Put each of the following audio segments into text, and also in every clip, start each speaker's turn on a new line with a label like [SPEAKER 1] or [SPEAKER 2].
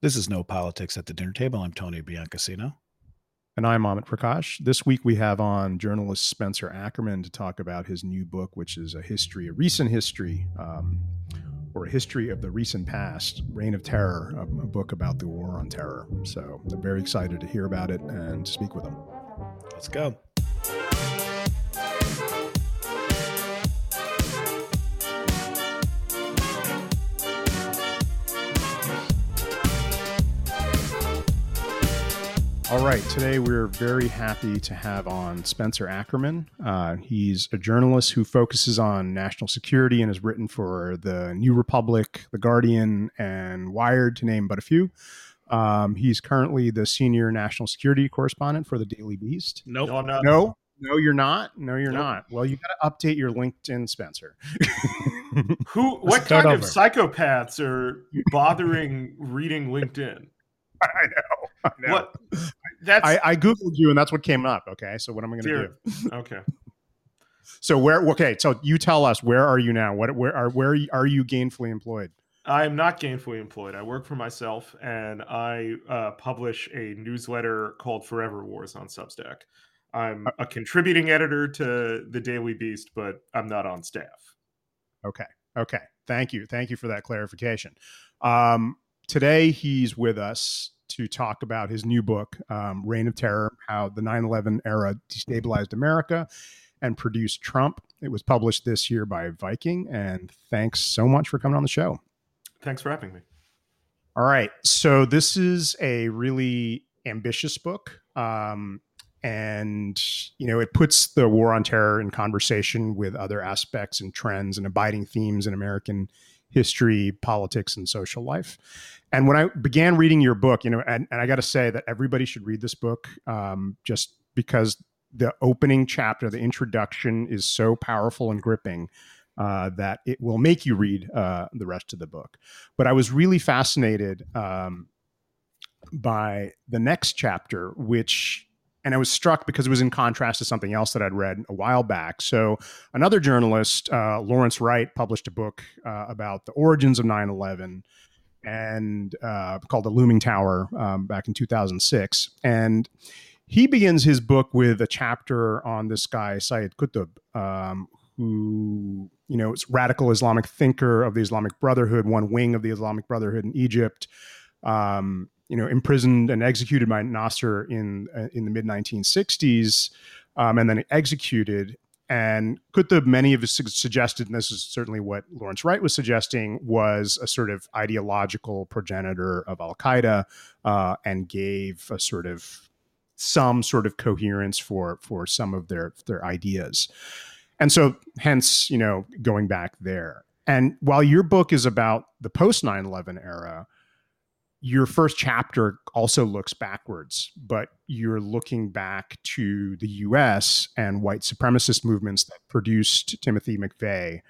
[SPEAKER 1] This is No Politics at the Dinner Table. I'm Tony Biancasino.
[SPEAKER 2] And I'm Amit Prakash. This week we have on journalist Spencer Ackerman to talk about his new book, which is a history, a recent history, um, or a history of the recent past, Reign of Terror, a, a book about the war on terror. So I'm very excited to hear about it and speak with him.
[SPEAKER 1] Let's go.
[SPEAKER 2] All right, today we're very happy to have on Spencer Ackerman. Uh, he's a journalist who focuses on national security and has written for the New Republic, The Guardian, and Wired, to name but a few. Um, he's currently the senior national security correspondent for the Daily Beast.
[SPEAKER 1] Nope.
[SPEAKER 3] No, I'm not.
[SPEAKER 2] No, no, you're not. No, you're
[SPEAKER 3] Nope.
[SPEAKER 2] not. Well, you got to update your LinkedIn, Spencer.
[SPEAKER 3] Who? What
[SPEAKER 2] start
[SPEAKER 3] kind of psychopaths are bothering reading LinkedIn?
[SPEAKER 2] I know. I.
[SPEAKER 3] What? That's
[SPEAKER 2] I, I googled you, and that's what came up. Okay, so what am I going to do?
[SPEAKER 3] okay.
[SPEAKER 2] So where? Okay, so you tell us where are you now? What? Where are? Where are you gainfully employed?
[SPEAKER 3] I am not gainfully employed. I work for myself, and I uh, publish a newsletter called Forever Wars on Substack. I'm a contributing editor to the Daily Beast, but I'm not on staff.
[SPEAKER 2] Okay. Okay. Thank you. Thank you for that clarification. Um, today, he's with us to talk about his new book, um, Reign of Terror How the 9 11 Era Destabilized America and Produced Trump. It was published this year by Viking. And thanks so much for coming on the show.
[SPEAKER 3] Thanks for having me.
[SPEAKER 2] All right. So, this is a really ambitious book. Um, and you know it puts the war on terror in conversation with other aspects and trends and abiding themes in american history politics and social life. And when i began reading your book you know and, and i got to say that everybody should read this book um, just because the opening chapter the introduction is so powerful and gripping uh, that it will make you read uh, the rest of the book. But i was really fascinated um, by the next chapter which and I was struck because it was in contrast to something else that I'd read a while back. So, another journalist, uh, Lawrence Wright, published a book uh, about the origins of 9 11 and uh, called The Looming Tower um, back in 2006. And he begins his book with a chapter on this guy, Syed Qutb, um, who, you know, is radical Islamic thinker of the Islamic Brotherhood, one wing of the Islamic Brotherhood in Egypt. Um, you know, imprisoned and executed by Nasser in uh, in the mid 1960s, um, and then executed. And Qutb, many of us suggested, and this is certainly what Lawrence Wright was suggesting, was a sort of ideological progenitor of Al Qaeda, uh, and gave a sort of some sort of coherence for for some of their their ideas. And so, hence, you know, going back there. And while your book is about the post 9 11 era, your first chapter also looks backwards, but you're looking back to the US and white supremacist movements that produced Timothy McVeigh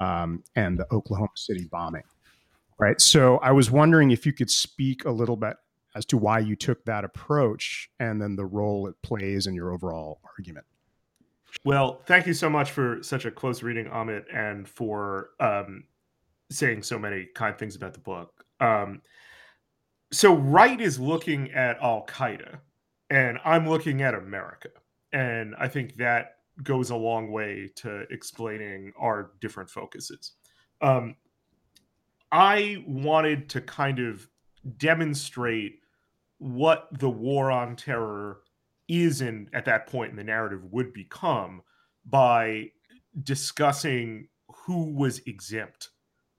[SPEAKER 2] um, and the Oklahoma City bombing. Right. So I was wondering if you could speak a little bit as to why you took that approach and then the role it plays in your overall argument.
[SPEAKER 3] Well, thank you so much for such a close reading, Amit, and for um, saying so many kind things about the book. Um, so, Wright is looking at Al Qaeda, and I'm looking at America. And I think that goes a long way to explaining our different focuses. Um, I wanted to kind of demonstrate what the war on terror is in at that point in the narrative would become by discussing who was exempt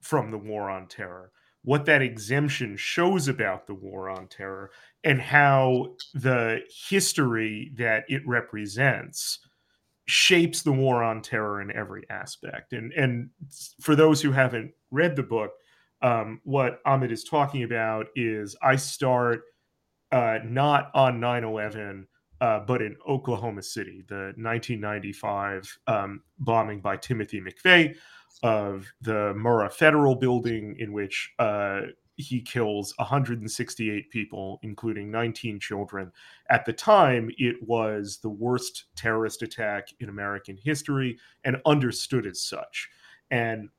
[SPEAKER 3] from the war on terror what that exemption shows about the war on terror and how the history that it represents shapes the war on terror in every aspect. And and for those who haven't read the book um, what Amit is talking about is I start uh, not on 9 11, uh, but in Oklahoma City, the 1995 um, bombing by Timothy McVeigh of the Murrah Federal Building, in which uh, he kills 168 people, including 19 children. At the time, it was the worst terrorist attack in American history and understood as such. And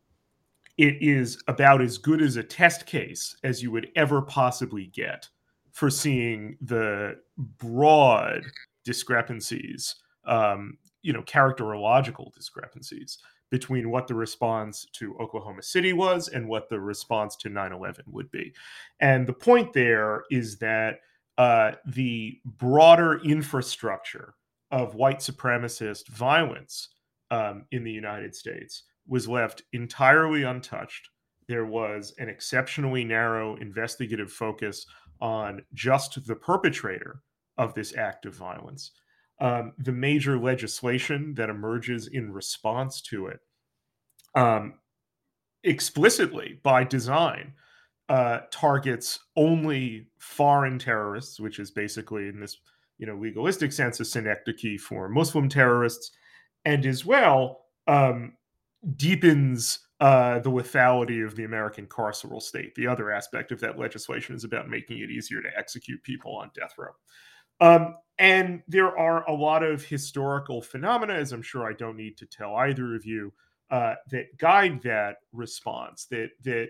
[SPEAKER 3] it is about as good as a test case as you would ever possibly get for seeing the broad discrepancies, um, you know, characterological discrepancies between what the response to Oklahoma City was and what the response to 9 11 would be. And the point there is that uh, the broader infrastructure of white supremacist violence um, in the United States was left entirely untouched. There was an exceptionally narrow investigative focus on just the perpetrator of this act of violence. Um, the major legislation that emerges in response to it um, explicitly by design uh, targets only foreign terrorists, which is basically in this you know legalistic sense a synecdoche for Muslim terrorists, and as well um, deepens uh, the lethality of the American carceral state. The other aspect of that legislation is about making it easier to execute people on death row. Um, and there are a lot of historical phenomena, as I'm sure I don't need to tell either of you, uh, that guide that response. That that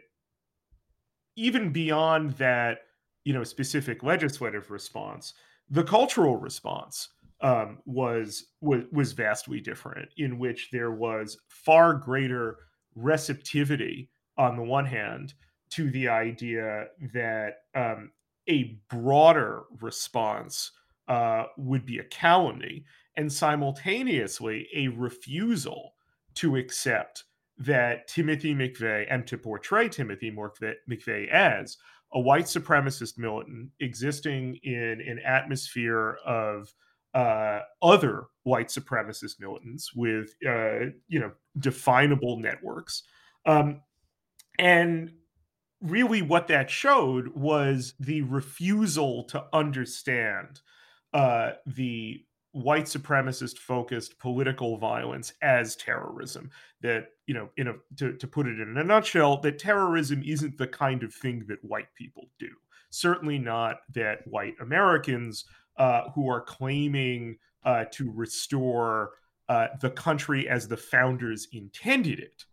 [SPEAKER 3] even beyond that, you know, specific legislative response, the cultural response um, was, was was vastly different, in which there was far greater receptivity on the one hand to the idea that um, a broader response uh, would be a calumny, and simultaneously a refusal to accept that Timothy McVeigh and to portray Timothy McVeigh as a white supremacist militant existing in an atmosphere of uh, other white supremacist militants with uh, you know definable networks, um, and really what that showed was the refusal to understand uh, the white supremacist focused political violence as terrorism. That you know in a to, to put it in a nutshell that terrorism isn't the kind of thing that white people do. Certainly not that white americans uh, who are claiming uh, to restore uh, the country as the founders intended it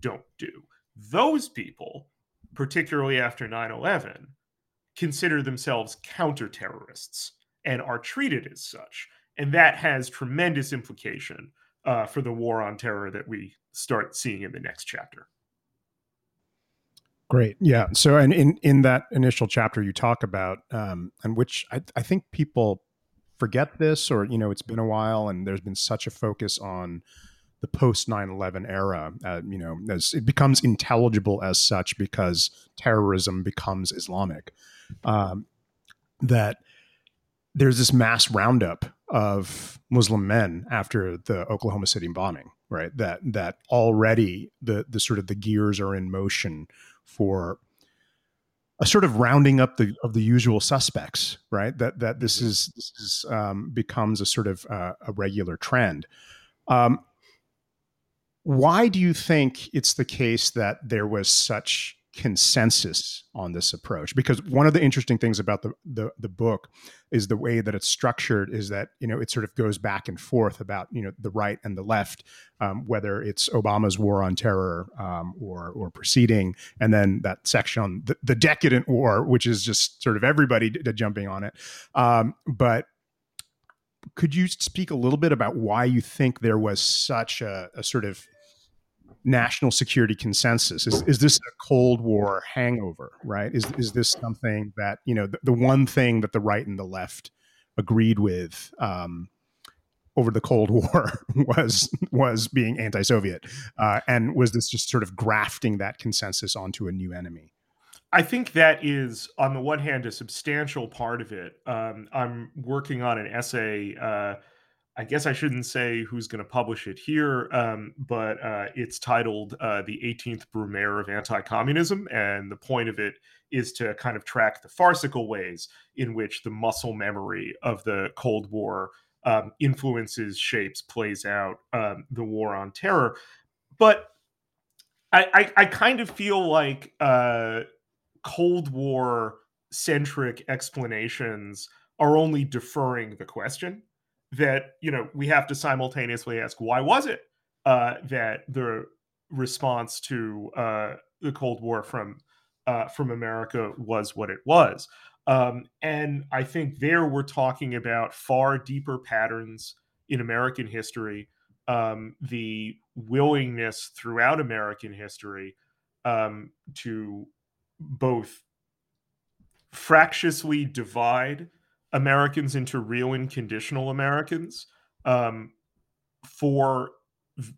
[SPEAKER 3] don't do. Those people particularly after 9-11 consider themselves counter terrorists and are treated as such and that has tremendous implication uh, for the war on terror that we start seeing in the next chapter.
[SPEAKER 2] Great, yeah. So, and in in that initial chapter, you talk about, um, and which I, I think people forget this, or you know, it's been a while, and there's been such a focus on the post 9-11 era uh, you know as it becomes intelligible as such because terrorism becomes islamic um, that there's this mass roundup of Muslim men after the Oklahoma City bombing, right? That that already the the sort of the gears are in motion for a sort of rounding up the of the usual suspects, right? That that this mm-hmm. is this is um, becomes a sort of uh, a regular trend. Um, why do you think it's the case that there was such consensus on this approach. Because one of the interesting things about the, the, the book is the way that it's structured is that you know it sort of goes back and forth about you know the right and the left um, whether it's obama's war on terror um, or or proceeding and then that section on the, the, decadent war which is just sort of everybody d- jumping on it. Um, but could you speak a little bit about why you think there was such a, a sort of national security consensus? Is, is this a Cold War hangover, right? Is, is this something that, you know, the, the one thing that the right and the left agreed with um, over the Cold War was was being anti-Soviet, uh, and was this just sort of grafting that consensus onto a new enemy?
[SPEAKER 3] I think that is, on the one hand, a substantial part of it. Um, I'm working on an essay uh, I guess I shouldn't say who's going to publish it here, um, but uh, it's titled uh, The 18th Brumaire of Anti Communism. And the point of it is to kind of track the farcical ways in which the muscle memory of the Cold War um, influences, shapes, plays out um, the war on terror. But I, I, I kind of feel like uh, Cold War centric explanations are only deferring the question that you know we have to simultaneously ask why was it uh, that the response to uh, the Cold War from uh, from America was what it was. Um, and I think there we're talking about far deeper patterns in American history, um, the willingness throughout American history um, to both fractiously divide Americans into real and conditional Americans um, for,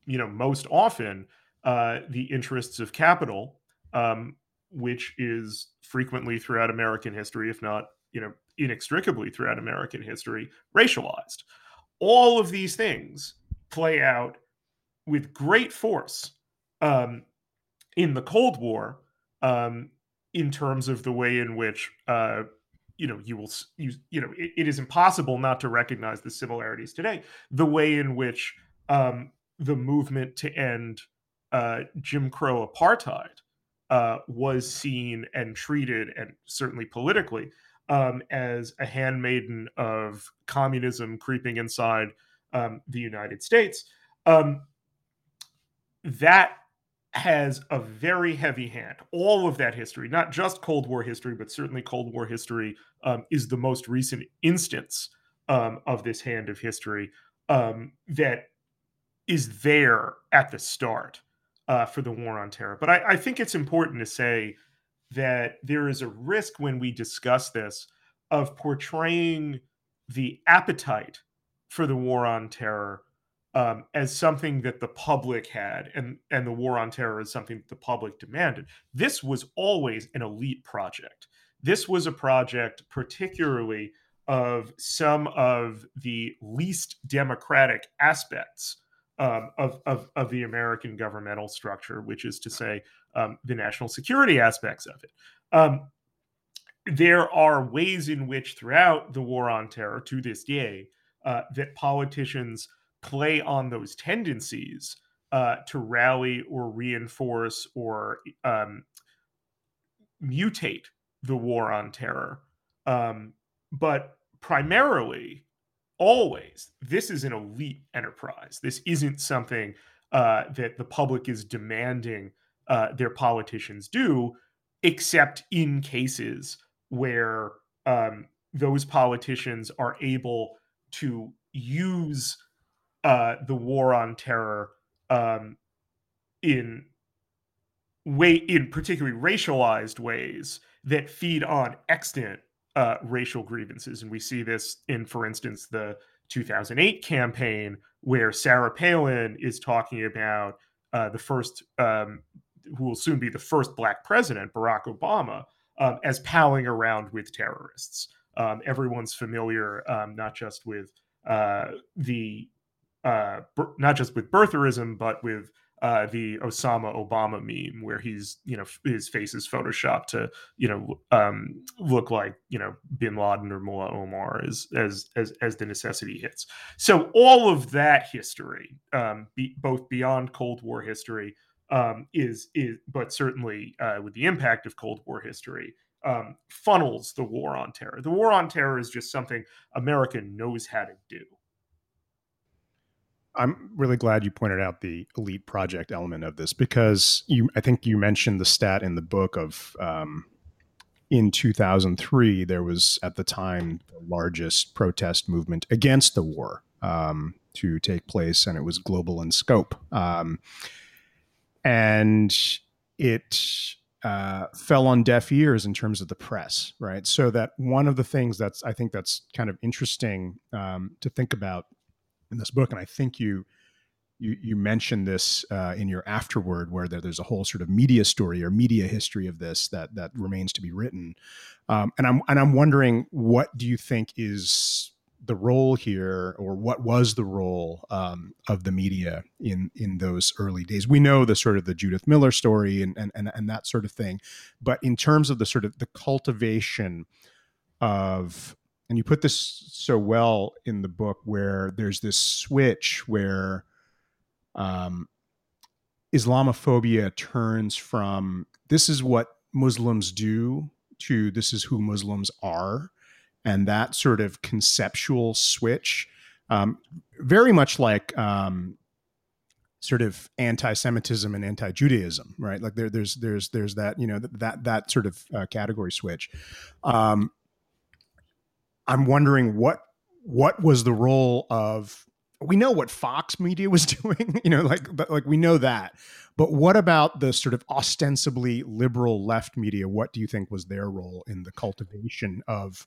[SPEAKER 3] you know, most often uh, the interests of capital, um, which is frequently throughout American history, if not, you know, inextricably throughout American history, racialized. All of these things play out with great force um, in the Cold War um, in terms of the way in which uh, you know you will you, you know it, it is impossible not to recognize the similarities today the way in which um, the movement to end uh, Jim Crow apartheid uh, was seen and treated, and certainly politically, um, as a handmaiden of communism creeping inside um, the United States. Um, that has a very heavy hand. All of that history, not just Cold War history, but certainly Cold War history, um, is the most recent instance um, of this hand of history um, that is there at the start uh, for the war on terror. But I, I think it's important to say that there is a risk when we discuss this of portraying the appetite for the war on terror um, as something that the public had, and and the war on terror is something that the public demanded. This was always an elite project. This was a project, particularly of some of the least democratic aspects um, of, of, of the American governmental structure, which is to say, um, the national security aspects of it. Um, there are ways in which, throughout the war on terror to this day, uh, that politicians play on those tendencies uh, to rally or reinforce or um, mutate the war on terror. Um, but primarily, always, this is an elite enterprise. This isn't something uh, that the public is demanding uh, their politicians do, except in cases where um, those politicians are able to use uh, the war on terror um, in way in particularly racialized ways that feed on extant uh, racial grievances, and we see this in, for instance, the 2008 campaign where Sarah Palin is talking about uh, the first, um, who will soon be the first black president, Barack Obama, um, as palling around with terrorists. Um, everyone's familiar, um, not just with uh, the uh, not just with birtherism, but with uh, the Osama Obama meme, where he's you know his face is photoshopped to you know um, look like you know Bin Laden or Mullah Omar as as as as the necessity hits. So all of that history, um, be, both beyond Cold War history, um, is is but certainly uh, with the impact of Cold War history. Um, funnels the war on terror. The war on terror is just something America knows how to do.
[SPEAKER 2] I'm really glad you pointed out the elite project element of this because you, I think you mentioned the stat in the book of um, in 2003 there was at the time the largest protest movement against the war um, to take place, and it was global in scope, um, and it uh, fell on deaf ears in terms of the press, right? So that one of the things that's I think that's kind of interesting um, to think about in this book, and I think you you, you mentioned this uh, in your afterword, where there, there's a whole sort of media story or media history of this that that remains to be written. Um, and I'm and I'm wondering, what do you think is the role here, or what was the role um, of the media in in those early days? We know the sort of the Judith Miller story and and and, and that sort of thing, but in terms of the sort of the cultivation of and you put this so well in the book where there's this switch where um, Islamophobia turns from this is what Muslims do to this is who Muslims are. And that sort of conceptual switch, um, very much like um, sort of anti-Semitism and anti-Judaism, right? Like there, there's there's there's that you know that that that sort of uh, category switch. Um, I'm wondering what what was the role of we know what Fox Media was doing, you know, like but like we know that. But what about the sort of ostensibly liberal left media? What do you think was their role in the cultivation of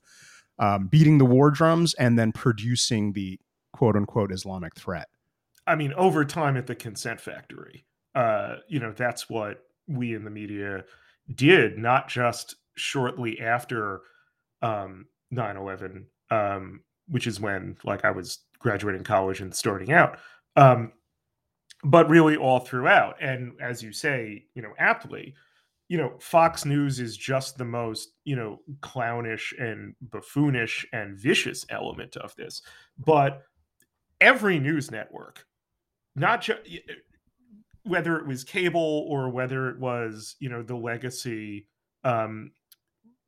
[SPEAKER 2] um, beating the war drums and then producing the quote unquote Islamic threat?
[SPEAKER 3] I mean, over time at the consent factory, uh, you know, that's what we in the media did, not just shortly after um, 9-11, um, which is when like I was graduating college and starting out. Um, but really all throughout. And as you say, you know, aptly, you know, Fox News is just the most, you know, clownish and buffoonish and vicious element of this. But every news network, not just whether it was cable or whether it was, you know, the legacy um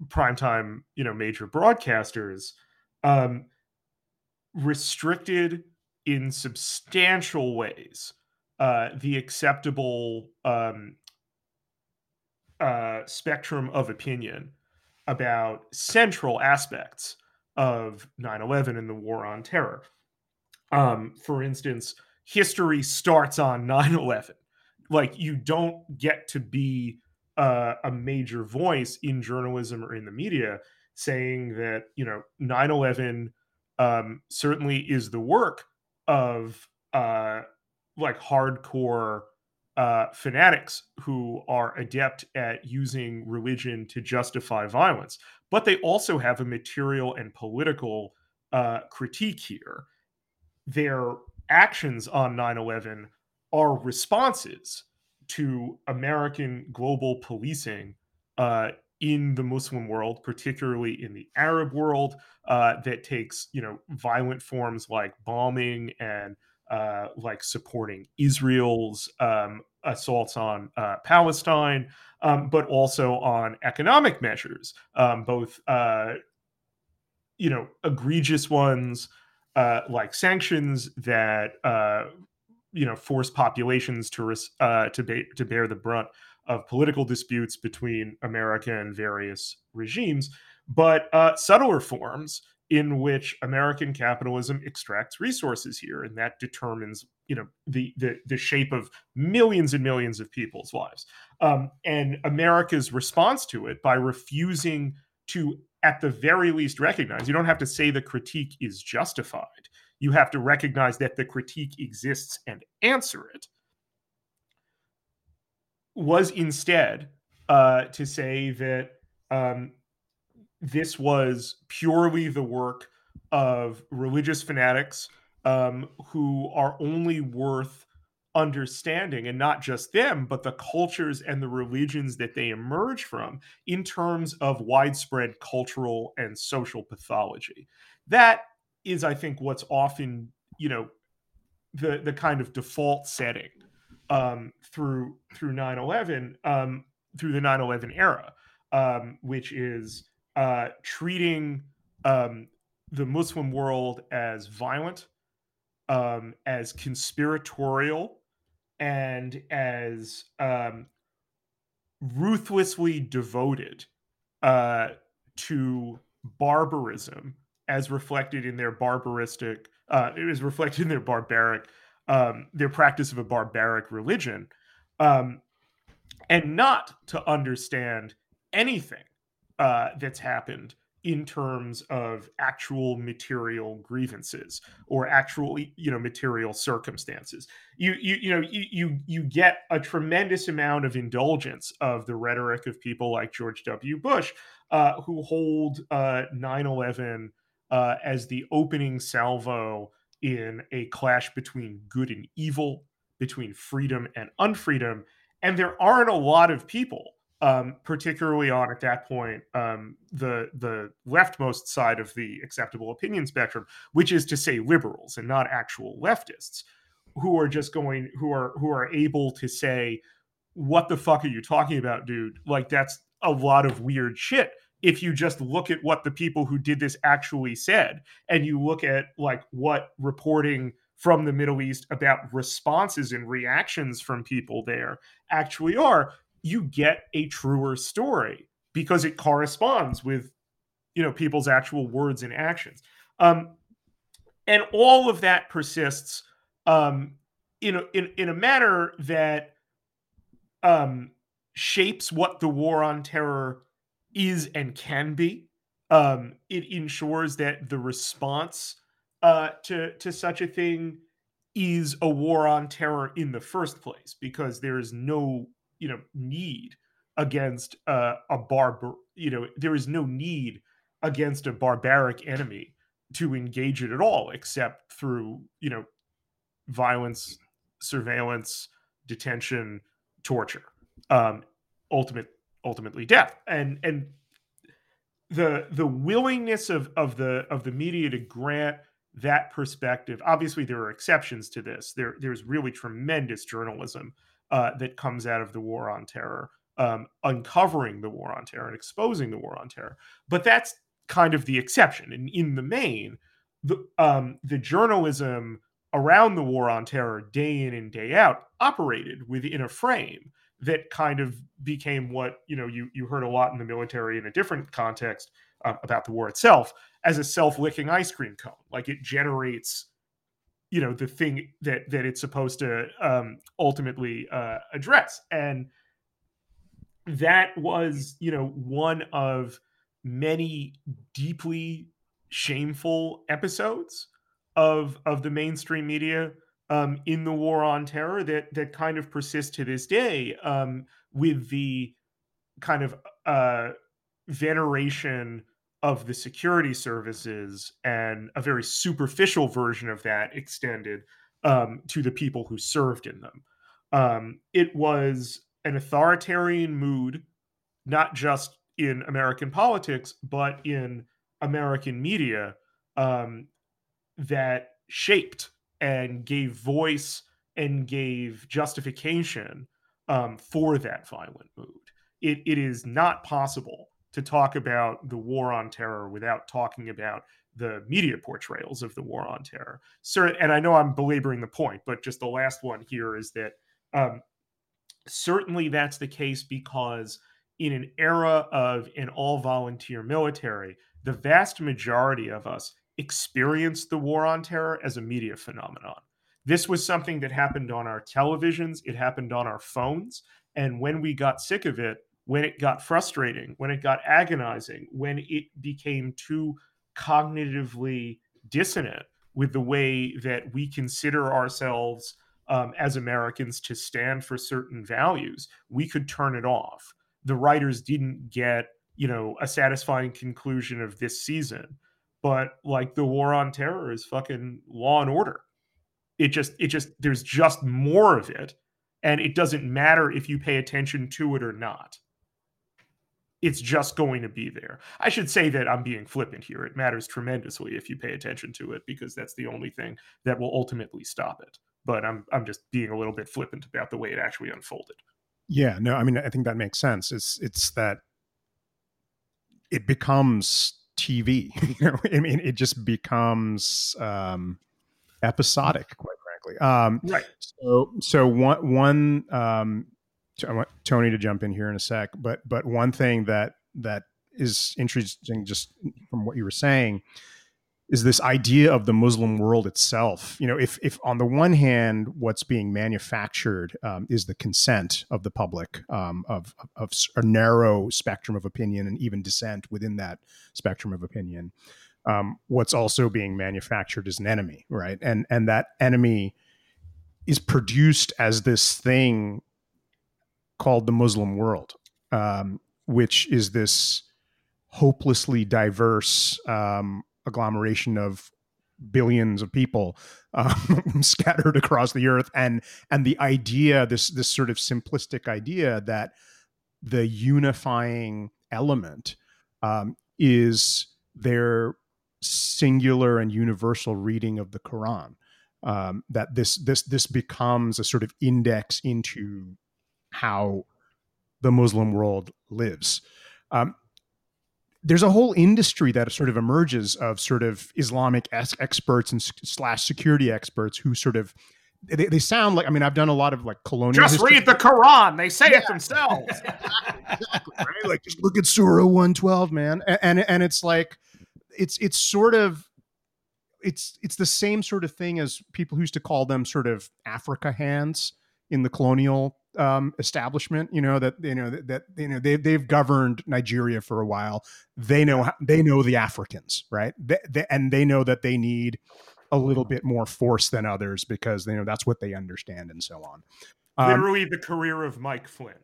[SPEAKER 3] primetime, you know, major broadcasters, um, restricted in substantial ways uh, the acceptable um, uh, spectrum of opinion about central aspects of 9-11 and the war on terror. Um, for instance history starts on 9-11 like you don't get to be uh, a major voice in journalism or in the media saying that you know 9-11 um, certainly is the work of uh, like hardcore uh, fanatics who are adept at using religion to justify violence, but they also have a material and political uh, critique here. Their actions on 9 11 are responses to American global policing uh, in the Muslim world, particularly in the Arab world, uh, that takes you know violent forms like bombing and uh, like supporting Israel's um, assaults on uh, Palestine, um, but also on economic measures, um, both uh, you know egregious ones uh, like sanctions that uh, you know force populations to to, ba- to bear the brunt of political disputes between America and various regimes, but uh, subtler forms in which American capitalism extracts resources here, and that determines, you know, the the, the shape of millions and millions of people's lives. Um, and America's response to it by refusing to, at the very least, recognize. You don't have to say the critique is justified. You have to recognize that the critique exists and answer it was instead uh, to say that um, this was purely the work of religious fanatics um, who are only worth understanding and not just them but the cultures and the religions that they emerge from in terms of widespread cultural and social pathology. That is i think what's often you know the the kind of default setting um, through through 9/11 um, through the 9/11 era, um, which is uh, treating um, the Muslim world as violent, um, as conspiratorial, and as um, ruthlessly devoted uh, to barbarism, as reflected in their barbaristic, uh, it is reflected in their barbaric um, their practice of a barbaric religion, um, and not to understand anything uh, that's happened in terms of actual material grievances or actual you know material circumstances. You you you know you you, you get a tremendous amount of indulgence of the rhetoric of people like george w. Bush uh, who hold uh, 9-11 uh, as the opening salvo in a clash between good and evil, between freedom and unfreedom. And there aren't a lot of people, um, particularly on at that point um, the the leftmost side of the acceptable opinion spectrum, which is to say liberals and not actual leftists, who are just going who are who are able to say, "What the fuck are you talking about, dude? Like that's a lot of weird shit." If you just look at what the people who did this actually said and you look at like what reporting from the Middle East about responses and reactions from people there actually are, you get a truer story because it corresponds with you know people's actual words and actions. Um, and all of that persists um, in a, in in a manner that um, shapes what the war on terror is and can be. Um, it ensures that the response uh, to to such a thing is a war on terror in the first place because there is no you know need against uh, a barbar you know there is no need against a barbaric enemy to engage it at all except through you know violence surveillance detention torture um ultimate ultimately death. And and the the willingness of of the of the media to grant that perspective obviously there are exceptions to this. There there's really tremendous journalism uh, that comes out of the war on terror um, uncovering the war on terror and exposing the war on terror. But that's kind of the exception. And in the main the um, the journalism around the war on terror day in and day out operated within a frame that kind of became what you know you you heard a lot in the military in a different context uh, about the war itself as a self-licking ice cream cone. Like it generates you know the thing that that it's supposed to um, ultimately uh, address. And that was you know one of many deeply shameful episodes of of the mainstream media um, in the war on terror that that kind of persists to this day um, with the kind of uh, veneration of the security services and a very superficial version of that extended um, to the people who served in them. Um, it was an authoritarian mood, not just in American politics, but in American media um, that shaped and gave voice and gave justification um, for that violent mood. It, it is not possible to talk about the war on terror without talking about the media portrayals of the war on terror. Sir, and I know I'm belaboring the point, but just the last one here is that um, certainly that's the case because in an era of an all volunteer military, the vast majority of us experienced the war on terror as a media phenomenon. This was something that happened on our televisions, it happened on our phones. And when we got sick of it, when it got frustrating, when it got agonizing, when it became too cognitively dissonant with the way that we consider ourselves um, as Americans to stand for certain values, we could turn it off. The writers didn't get, you know, a satisfying conclusion of this season but like the war on terror is fucking law and order. It just it just there's just more of it and it doesn't matter if you pay attention to it or not. It's just going to be there. I should say that i'm being flippant here. It matters tremendously if you pay attention to it because that's the only thing that will ultimately stop it. But i'm i'm just being a little bit flippant about the way it actually unfolded.
[SPEAKER 2] Yeah no i mean i think that makes sense. It's it's that it becomes TV. you know, I mean, it just becomes um, episodic, quite frankly. Um,
[SPEAKER 3] right.
[SPEAKER 2] So, so one one um, I want Tony to jump in here in a sec, but but one thing that that is interesting, just from what you were saying, is this idea of the Muslim world itself. You know, if if on the one hand, what's being manufactured um, is the consent of the public um, of of a narrow spectrum of opinion and even dissent within that spectrum of opinion. Um, what's also being manufactured is an enemy, right? And and that enemy is produced as this thing called the Muslim world, um, which is this hopelessly diverse um, agglomeration of billions of people um, scattered across the earth. And and the idea this this sort of simplistic idea that the unifying element um, is their singular and universal reading of the Quran um, that this this this becomes a sort of index into how the Muslim world lives. Um, there's a whole industry that sort of emerges of sort of Islamic experts and slash security experts who sort of they, they sound like I mean I've done a lot of like colonial.
[SPEAKER 3] Just
[SPEAKER 2] history.
[SPEAKER 3] read the Quran; they say yeah. it themselves.
[SPEAKER 2] exactly, right? Like just look at Surah one twelve, man, and, and and it's like it's it's sort of it's it's the same sort of thing as people who used to call them sort of Africa hands in the colonial um, establishment. You know that you know that, that you know they they've governed Nigeria for a while. They know they know the Africans, right? They, they, and they know that they need a little bit more force than others because you know that's what they understand and so on.
[SPEAKER 3] Um, Literally, the career of Mike Flynn.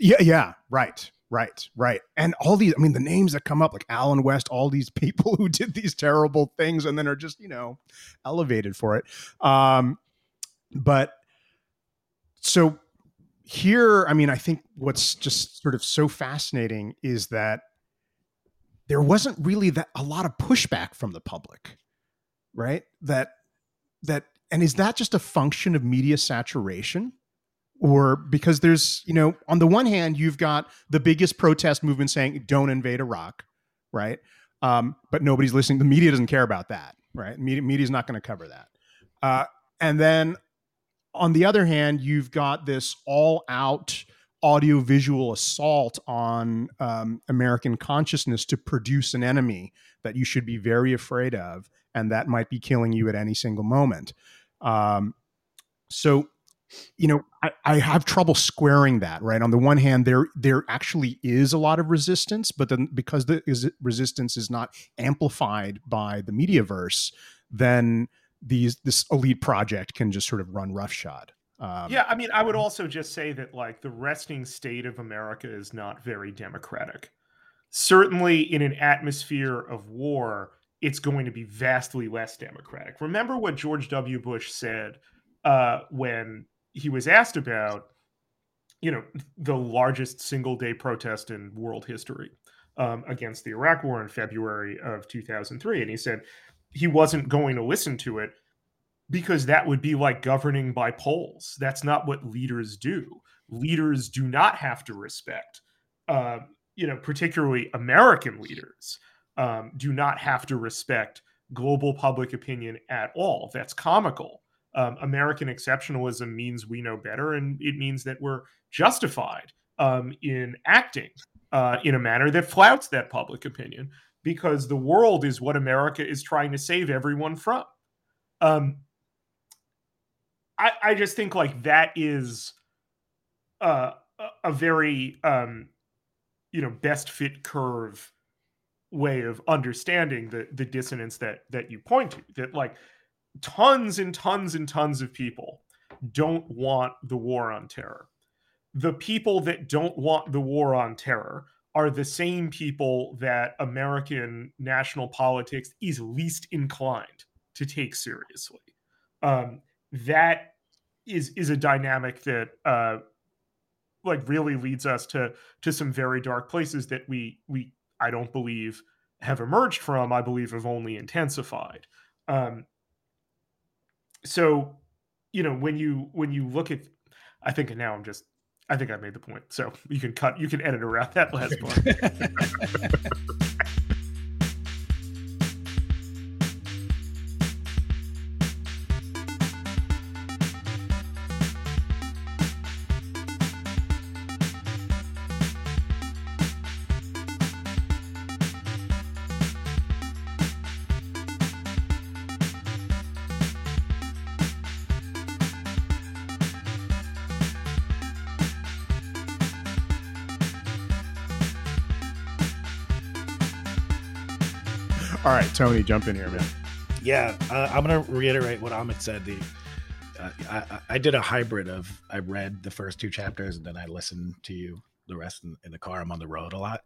[SPEAKER 2] Yeah, yeah, right, right, right. And all these, I mean, the names that come up, like Allen West, all these people who did these terrible things and then are just, you know, elevated for it. Um, but so here, I mean, I think what's just sort of so fascinating is that there wasn't really that a lot of pushback from the public, right? That that and is that just a function of media saturation? or because there's you know on the one hand you've got the biggest protest movement saying don't invade iraq right um, but nobody's listening the media doesn't care about that right media media's not going to cover that uh, and then on the other hand you've got this all out audiovisual assault on um, american consciousness to produce an enemy that you should be very afraid of and that might be killing you at any single moment um, so you know, I, I, have trouble squaring that. Right. On the one hand, there there actually is a lot of resistance, but then because the is, resistance is not amplified by the mediaverse, then these this elite project can just sort of run roughshod.
[SPEAKER 3] Um, yeah, I mean, I would also just say that like the resting state of America is not very democratic. Certainly, in an atmosphere of war, it's going to be vastly less democratic. Remember what George W. Bush said uh, when he was asked about, you know, the largest single day protest in world history um, against the Iraq War in February of 2003, and he said he wasn't going to listen to it because that would be like governing by polls. That's not what leaders do. Leaders do not have to respect, uh, you know, particularly American leaders um, do not have to respect global public opinion at all. That's comical um, American exceptionalism means we know better, and it means that we're justified um, in acting uh, in a manner that flouts that public opinion because the world is what America is trying to save everyone from. Um, I, I just think like that is uh, a very um, you know best fit curve way of understanding the the dissonance that that you point to that like tons and tons and tons of people don't want the war on terror. The people that don't want the war on terror are the same people that American national politics is least inclined to take seriously. Um, that is is a dynamic that uh, like really leads us to to some very dark places that we we I don't believe have emerged from. I believe have only intensified. Um, so you know when you when you look at i think now i'm just i think i made the point so you can cut you can edit around that last part
[SPEAKER 2] Tony, jump in here, man.
[SPEAKER 1] Yeah, uh, I'm going to reiterate what Amit said. The uh, I, I, did a hybrid of I read the first two chapters and then I listened to you the rest in, in the car. I'm on the road a lot.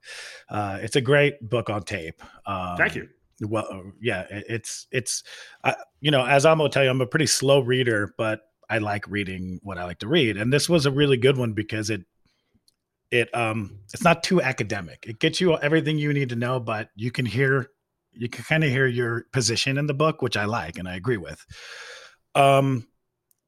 [SPEAKER 1] Uh, it's a great book on tape.
[SPEAKER 3] Um, Thank you.
[SPEAKER 1] Well, yeah, it, it's it's uh, you know as I'm gonna tell you, I'm a pretty slow reader, but I like reading what I like to read, and this was a really good one because it it um it's not too academic. It gets you everything you need to know, but you can hear you can kind of hear your position in the book, which I like and I agree with. Um,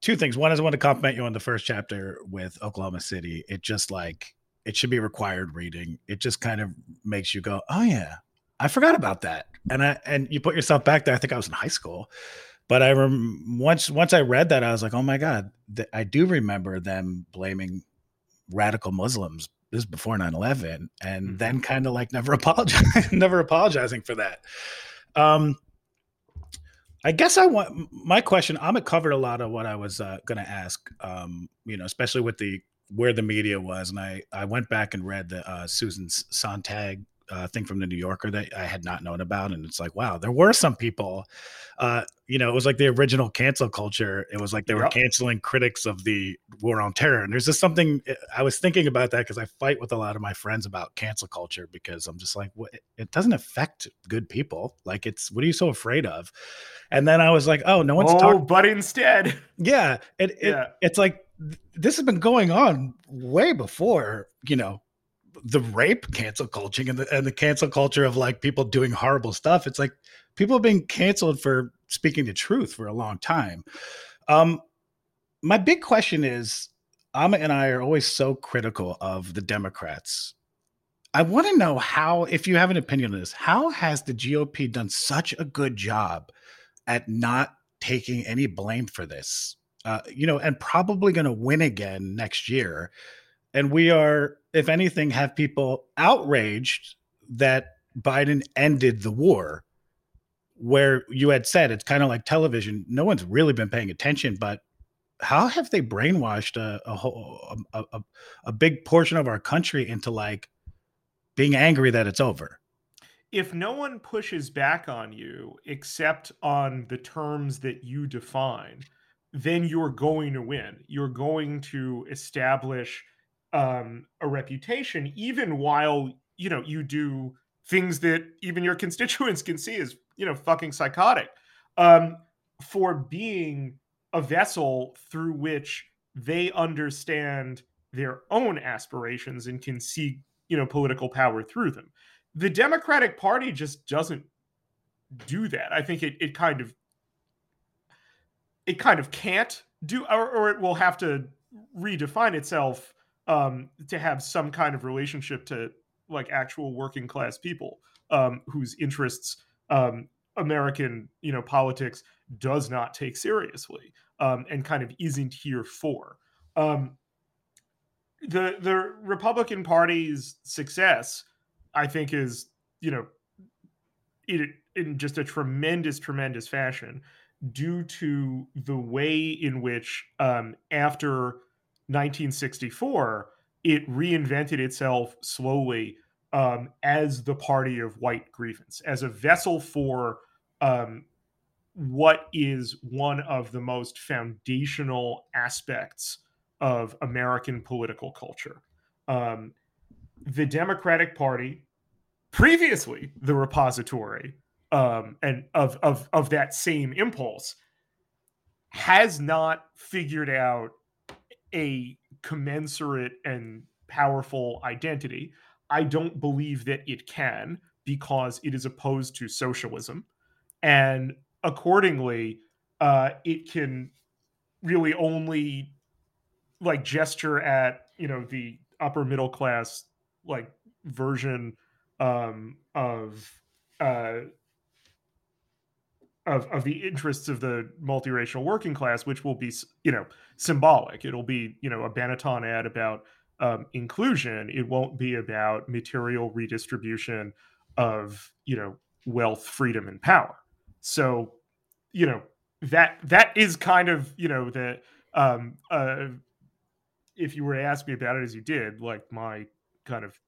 [SPEAKER 1] two things. One is I want to compliment you on the first chapter with Oklahoma City. It just like it should be required reading. It just kind of makes you go, "Oh yeah, I forgot about that." And I and you put yourself back there. I think I was in high school, but I rem- once once I read that, I was like, "Oh my god!" Th- I do remember them blaming radical Muslims. This is before 9-11, and mm-hmm. then kind of like never apologize, never apologizing for that. Um, I guess I want my question. Amit covered a lot of what I was uh, going to ask. Um, you know, especially with the where the media was, and I I went back and read the uh, Susan Sontag uh, thing from the New Yorker that I had not known about, and it's like, wow, there were some people. Uh, you know, it was like the original cancel culture. It was like they were canceling critics of the war on terror. And there's just something eh, I was thinking about that because I fight with a lot of my friends about cancel culture because I'm just like, what? It doesn't affect good people. Like, it's what are you so afraid of? And then I was like, oh, no one's oh, talking.
[SPEAKER 3] But instead,
[SPEAKER 1] yeah, it, it yeah. it's like this has been going on way before you know the rape cancel culture and the, and the cancel culture of like people doing horrible stuff. It's like people have been canceled for speaking the truth for a long time. Um, my big question is Amit and I are always so critical of the Democrats. I want to know how, if you have an opinion on this, how has the GOP done such a good job at not taking any blame for this? Uh, you know, and probably going to win again next year. And we are if anything, have people outraged that Biden ended the war. Where you had said it's kind of like television, no one's really been paying attention, but how have they brainwashed a a, whole, a, a, a big portion of our country into like being angry that it's over?
[SPEAKER 3] If no one pushes back on you except on the terms that you define, then you're going to win. You're going to establish um, a reputation, even while you know you do things that even your constituents can see as you know fucking psychotic, um, for being a vessel through which they understand their own aspirations and can see you know political power through them. The Democratic Party just doesn't do that. I think it it kind of it kind of can't do or, or it will have to redefine itself um, to have some kind of relationship to like actual working class people um, whose interests um, American you know politics does not take seriously um, and kind of isn't here for. Um, the the Republican Party's success, I think, is you know, in, in just a tremendous, tremendous fashion due to the way in which um, after 1964, it reinvented itself slowly um, as the party of white grievance, as a vessel for um, what is one of the most foundational aspects of American political culture. Um, the Democratic Party, previously the repository um, and of, of of that same impulse, has not figured out a commensurate and powerful identity. I don't believe that it can because it is opposed to socialism. And accordingly, uh, it can really only like gesture at, you know, the upper middle class like version um, of uh, of of the interests of the multiracial working class, which will be you know symbolic. It'll be you know a Benetton ad about um, inclusion. It won't be about material redistribution of you know wealth, freedom, and power. So you know that that is kind of you know the um, uh, if you were to ask me about it as you did, like my kind of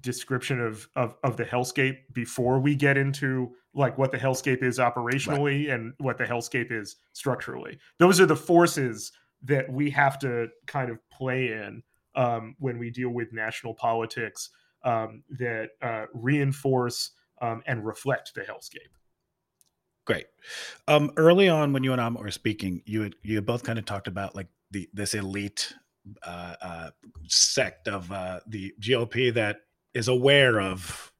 [SPEAKER 3] description of of of the hellscape before we get into like what the hellscape is operationally right. and what the hellscape is structurally. Those are the forces that we have to kind of play in um, when we deal with national politics um, that uh, reinforce um, and reflect the hellscape.
[SPEAKER 1] Great. Um, early on, when you and I were speaking, you had, you both kind of talked about like the this elite uh, uh, sect of uh, the GOP that is aware of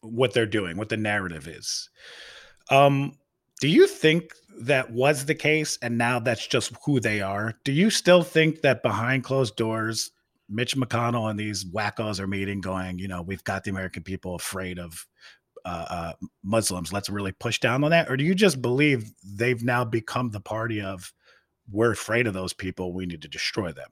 [SPEAKER 1] what they're doing, what the narrative is. Um, do you think that was the case and now that's just who they are? Do you still think that behind closed doors Mitch McConnell and these wackos are meeting, going, you know, we've got the American people afraid of uh, uh, Muslims. Let's really push down on that. Or do you just believe they've now become the party of we're afraid of those people, we need to destroy them?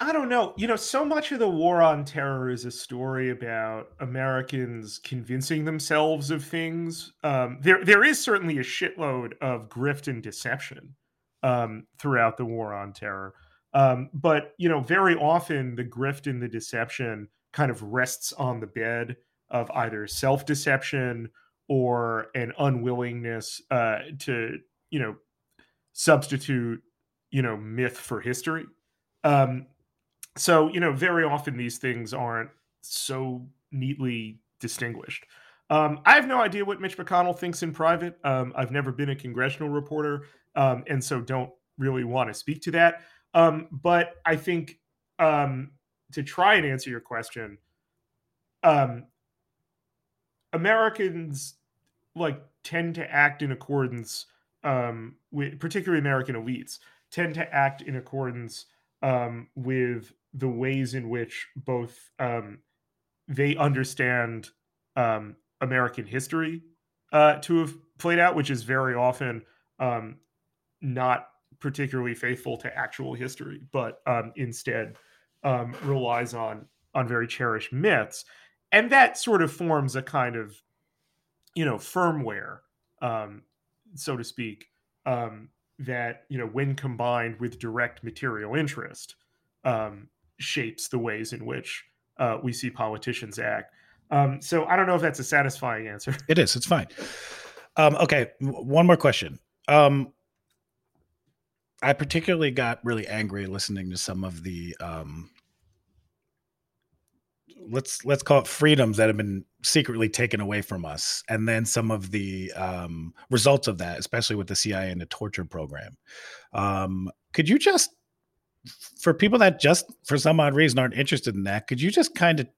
[SPEAKER 3] I don't know. You know, so much of the war on terror is a story about Americans convincing themselves of things. Um, there, there is certainly a shitload of grift and deception um, throughout the war on terror. Um, but you know, very often the grift and the deception kind of rests on the bed of either self-deception or an unwillingness uh, to, you know, substitute, you know, myth for history. Um, so you know, very often these things aren't so neatly distinguished. Um, I have no idea what Mitch McConnell thinks in private. Um, I've never been a congressional reporter, um, and so don't really want to speak to that. Um, but I think um, to try and answer your question, um, Americans like tend to act in accordance with, particularly American elites, tend to act in accordance um, with the ways in which both um, they understand um, American history uh, to have played out, which is very often um, not particularly faithful to actual history, but um, instead um, relies on on very cherished myths, and that sort of forms a kind of you know firmware, um, so to speak, that you know when combined with direct material interest um, shapes the ways in which uh, we see politicians act. Um, so I don't know if that's a satisfying answer.
[SPEAKER 1] It is. It's fine. Um, okay, one more question. Um, I particularly got really angry listening to some of the um, let's let's call it freedoms that have been secretly taken away from us, and then some of the um, results of that, especially with the CIA and the torture program. Um, could you just, for people that just for some odd reason aren't interested in that, could you just kind of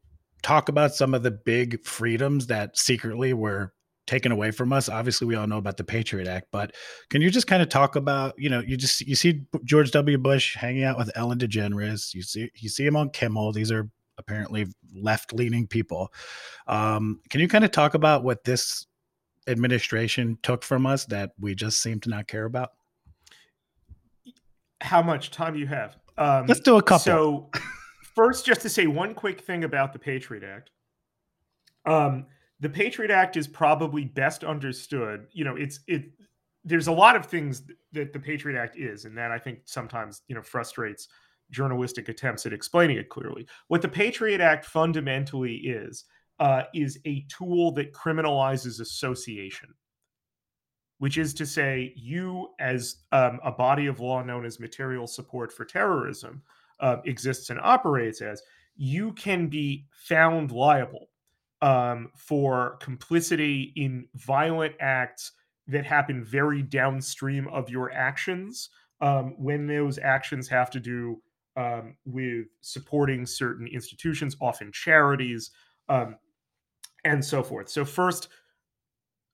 [SPEAKER 1] talk about some of the big freedoms that secretly were taken away from us. Obviously, we all know about the Patriot Act, but can you just kind of talk about, you know, you just you see George W. Bush hanging out with Ellen DeGeneres. You see you see him on Kimmel. These are apparently left leaning people. Um, can you kind of talk about what this administration took from us that we just seem to not care about?
[SPEAKER 3] How much time do you have?
[SPEAKER 1] Um, Let's do a couple.
[SPEAKER 3] So, first, just to say one quick thing about the Patriot Act. Um, the Patriot Act is probably best understood. You know, it's it. There's a lot of things that the Patriot Act is, and that I think sometimes you know frustrates journalistic attempts at explaining it clearly. What the Patriot Act fundamentally is uh, is a tool that criminalizes association, which is to say, you as um, a body of law known as material support for terrorism uh, exists and operates as, you can be found liable um, for complicity in violent acts that happen very downstream of your actions um, when those actions have to do um, with supporting certain institutions, often charities, um, and so forth. So, first,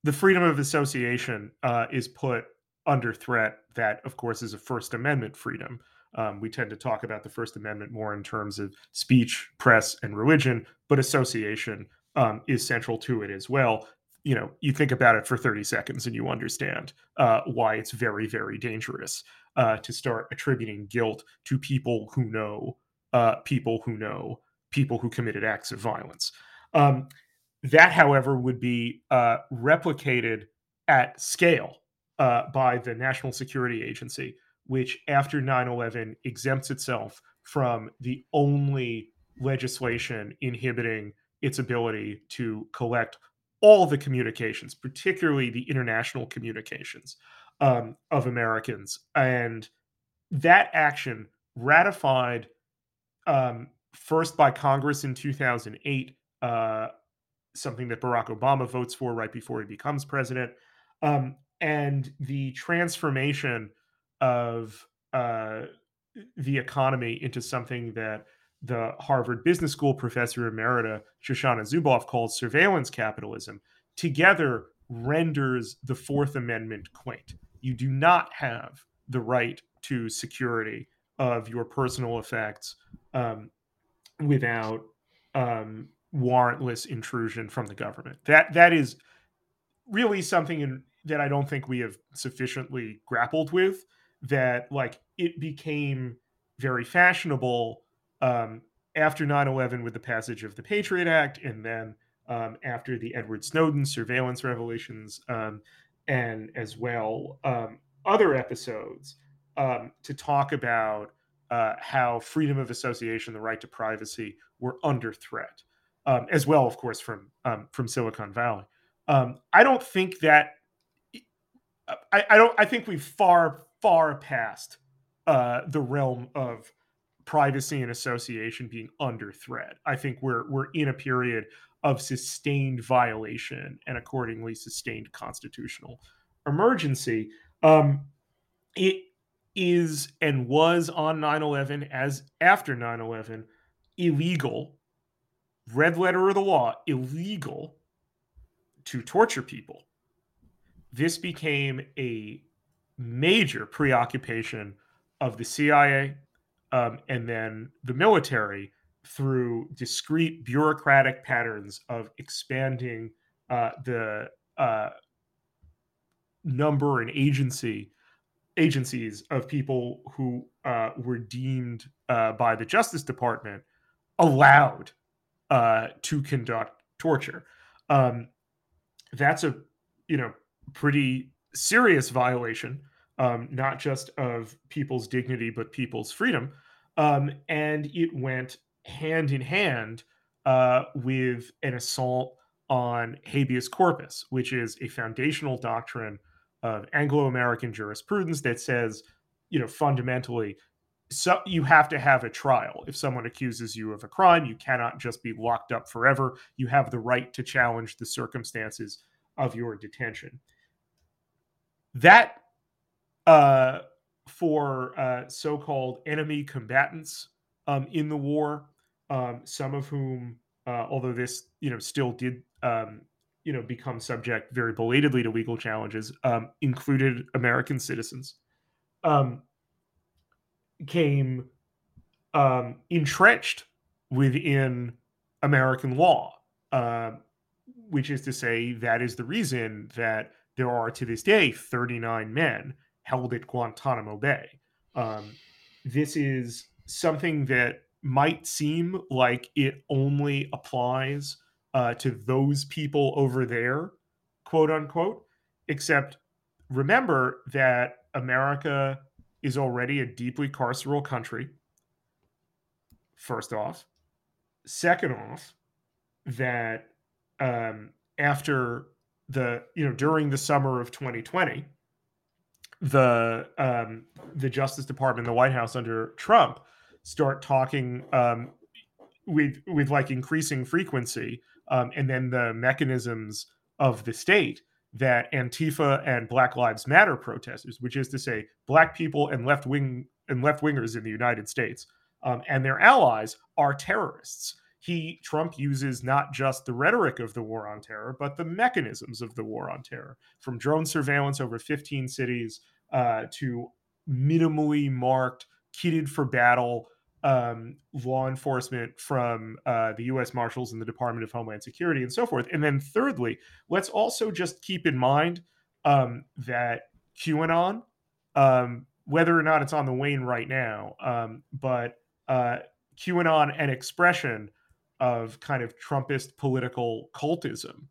[SPEAKER 3] the freedom of association uh, is put under threat. That, of course, is a First Amendment freedom. Um, we tend to talk about the First Amendment more in terms of speech, press, and religion, but association um, is central to it as well. You know, you think about it for 30 seconds and you understand uh, why it's very, very dangerous uh, to start attributing guilt to people who know uh, people who know people who committed acts of violence. Um, that, however, would be uh, replicated at scale uh, by the National Security Agency, which after 9 11 exempts itself from the only legislation inhibiting its ability to collect all the communications, particularly the international communications um, of Americans. And that action ratified um, first by Congress in 2008, uh, something that Barack Obama votes for right before he becomes president. Um, and the transformation of uh, the economy into something that the Harvard Business School professor emerita Shoshana Zuboff calls surveillance capitalism, together renders the Fourth Amendment quaint. You do not have the right to security of your personal effects um, without um, warrantless intrusion from the government. That that is really something in, that I don't think we have sufficiently grappled with. That like it became very fashionable um, after 9-11 with the passage of the Patriot Act, and then um, after the Edward Snowden surveillance revelations, um, and as well um, other episodes um, to talk about uh, how freedom of association, the right to privacy, were under threat, um, as well, of course, from um, from Silicon Valley. Um, I don't think that. I, I, don't. I think we've far far past uh, the realm of privacy and association being under threat. I think we're we're in a period of sustained violation and accordingly sustained constitutional emergency. Um, it is and was on 9-11 as after 9-11 illegal red letter of the law illegal to torture people. This became a major preoccupation of the cia um, and then the military through discrete bureaucratic patterns of expanding uh, the uh, number and agency agencies of people who uh, were deemed uh, by the Justice Department allowed uh, to conduct torture. Um, that's a you know pretty serious violation, um, not just of people's dignity but people's freedom. Um, and it went hand in hand uh, with an assault on habeas corpus, which is a foundational doctrine of Anglo-American jurisprudence that says, you know, fundamentally, so you have to have a trial. If someone accuses you of a crime, you cannot just be locked up forever. You have the right to challenge the circumstances of your detention. That uh, for uh, so-called enemy combatants um, in the war, um, some of whom, uh, although this you know still did um, you know become subject very belatedly to legal challenges, um, included American citizens, um, came um, entrenched within American law, uh, which is to say that is the reason that there are to this day 39 men held at Guantanamo Bay. Um, this is something that might seem like it only applies uh, to those people over there, quote unquote. Except remember that America is already a deeply carceral country. First off, second off, that um, after the you know during the summer of 2020, the um, the Justice Department, the White House under Trump, start talking um, with with like increasing frequency um, and then the mechanisms of the state that Antifa and Black Lives Matter protesters, which is to say, black people and left wing and left wingers in the United States um, and their allies are terrorists. He Trump uses not just the rhetoric of the war on terror, but the mechanisms of the war on terror, from drone surveillance over 15 cities uh, to minimally marked, kitted for battle um, law enforcement from uh, the U.S. Marshals and the Department of Homeland Security and so forth. And then, thirdly, let's also just keep in mind um, that QAnon, um, whether or not it's on the wane right now, um, but uh, QAnon an expression of kind of Trumpist political cultism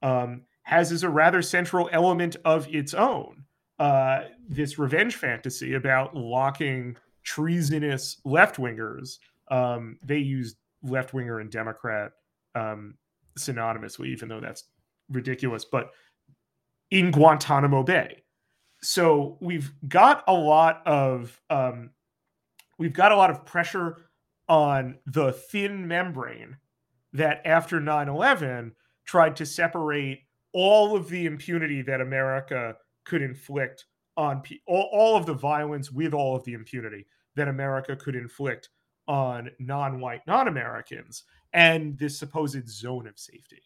[SPEAKER 3] um, has as a rather central element of its own uh, this revenge fantasy about locking treasonous left wingers. Um, they use left winger and Democrat um, synonymously, even though that's ridiculous. But in Guantanamo Bay, so we've got a lot of um, we've got a lot of pressure on the thin membrane that after 9-11 tried to separate all of the impunity that america could inflict on pe- all, all of the violence with all of the impunity that America could inflict on non-white non-Americans and this supposed zone of safety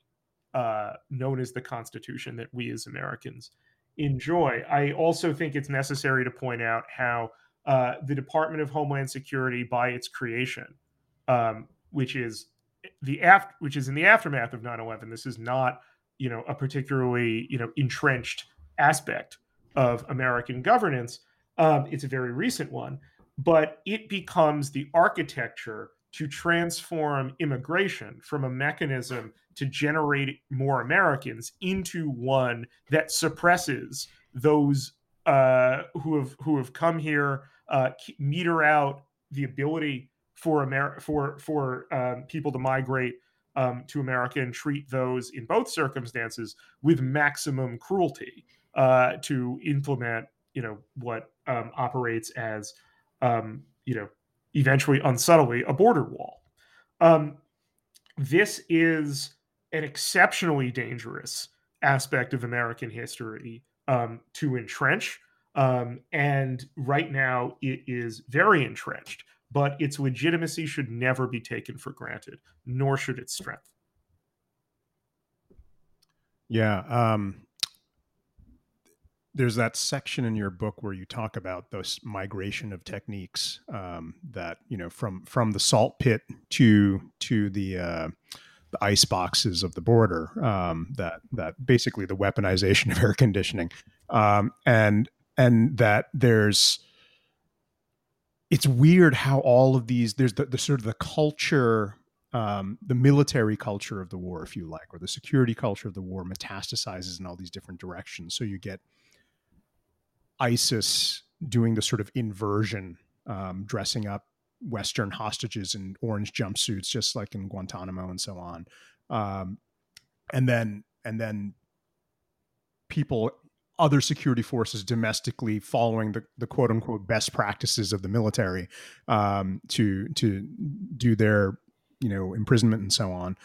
[SPEAKER 3] uh, known as the Constitution that we as Americans enjoy. I also think it's necessary to point out how uh, the Department of Homeland Security by its creation, um, which is the after, which is in the aftermath of 9/11. This is not, you know, a particularly you know entrenched aspect of American governance. Um, it's a very recent one, but it becomes the architecture to transform immigration from a mechanism to generate more Americans into one that suppresses those uh, who have who have come here, uh, meter out the ability for America for for um, people to migrate um, to America and treat those in both circumstances with maximum cruelty uh, to implement you know what um, operates as um, you know eventually unsubtly a border wall. Um, this is an exceptionally dangerous aspect of American history um, to entrench. Um, and right now, it is very entrenched, but its legitimacy should never be taken for granted, nor should its strength.
[SPEAKER 2] Yeah. Um, there's that section in your book where you talk about this migration of techniques um, that you know from from the salt pit to to the uh, the ice boxes of the border um, that that basically the weaponization of air conditioning. Um, and and that there's it's weird how all of these there's the, the sort of the culture um, the military culture of the war if you like or the security culture of the war metastasizes in all these different directions. So you get ISIS doing the sort of inversion, um, dressing up Western hostages in orange jumpsuits, just like in Guantanamo and so on. Um, and then, and then people, other security forces domestically following the, the quote unquote best practices of the military um, to, to do their, you know, imprisonment and so on.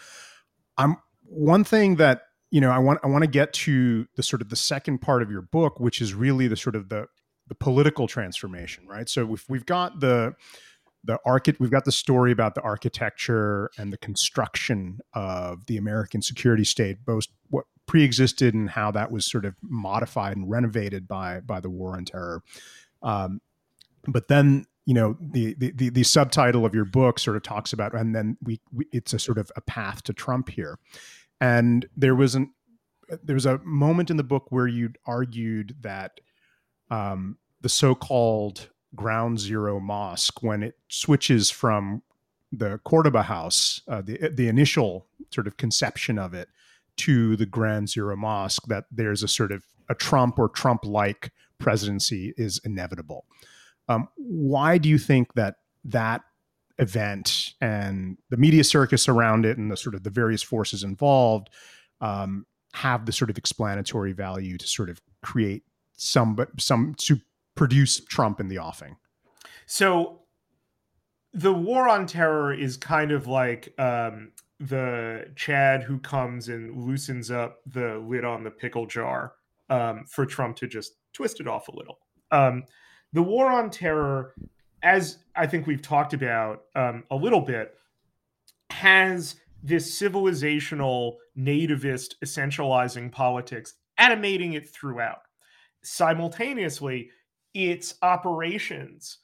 [SPEAKER 2] I'm one thing that you know, I want I want to get to the sort of the second part of your book, which is really the sort of the the political transformation, right? So we've we've got the the archi- we've got the story about the architecture and the construction of the American security state, both what pre-existed and how that was sort of modified and renovated by by the war on terror. Um, but then you know the, the, the the subtitle of your book sort of talks about, and then we, we it's a sort of a path to Trump here, and there was an there was a moment in the book where you argued that um, the so-called ground zero mosque when it switches from the cordoba house uh, the the initial sort of conception of it to the ground zero mosque that there's a sort of a trump or trump like presidency is inevitable. Um, why do you think that that event and the media circus around it and the sort of the various forces involved um, have the sort of explanatory value to sort of create some but some to produce Trump in the offing.
[SPEAKER 3] So the war on terror is kind of like um, the Chad who comes and loosens up the lid on the pickle jar um, for Trump to just twist it off a little. Um, the war on terror as I think we've talked about um, a little bit, has this civilizational nativist essentializing politics animating it throughout. Simultaneously, its operations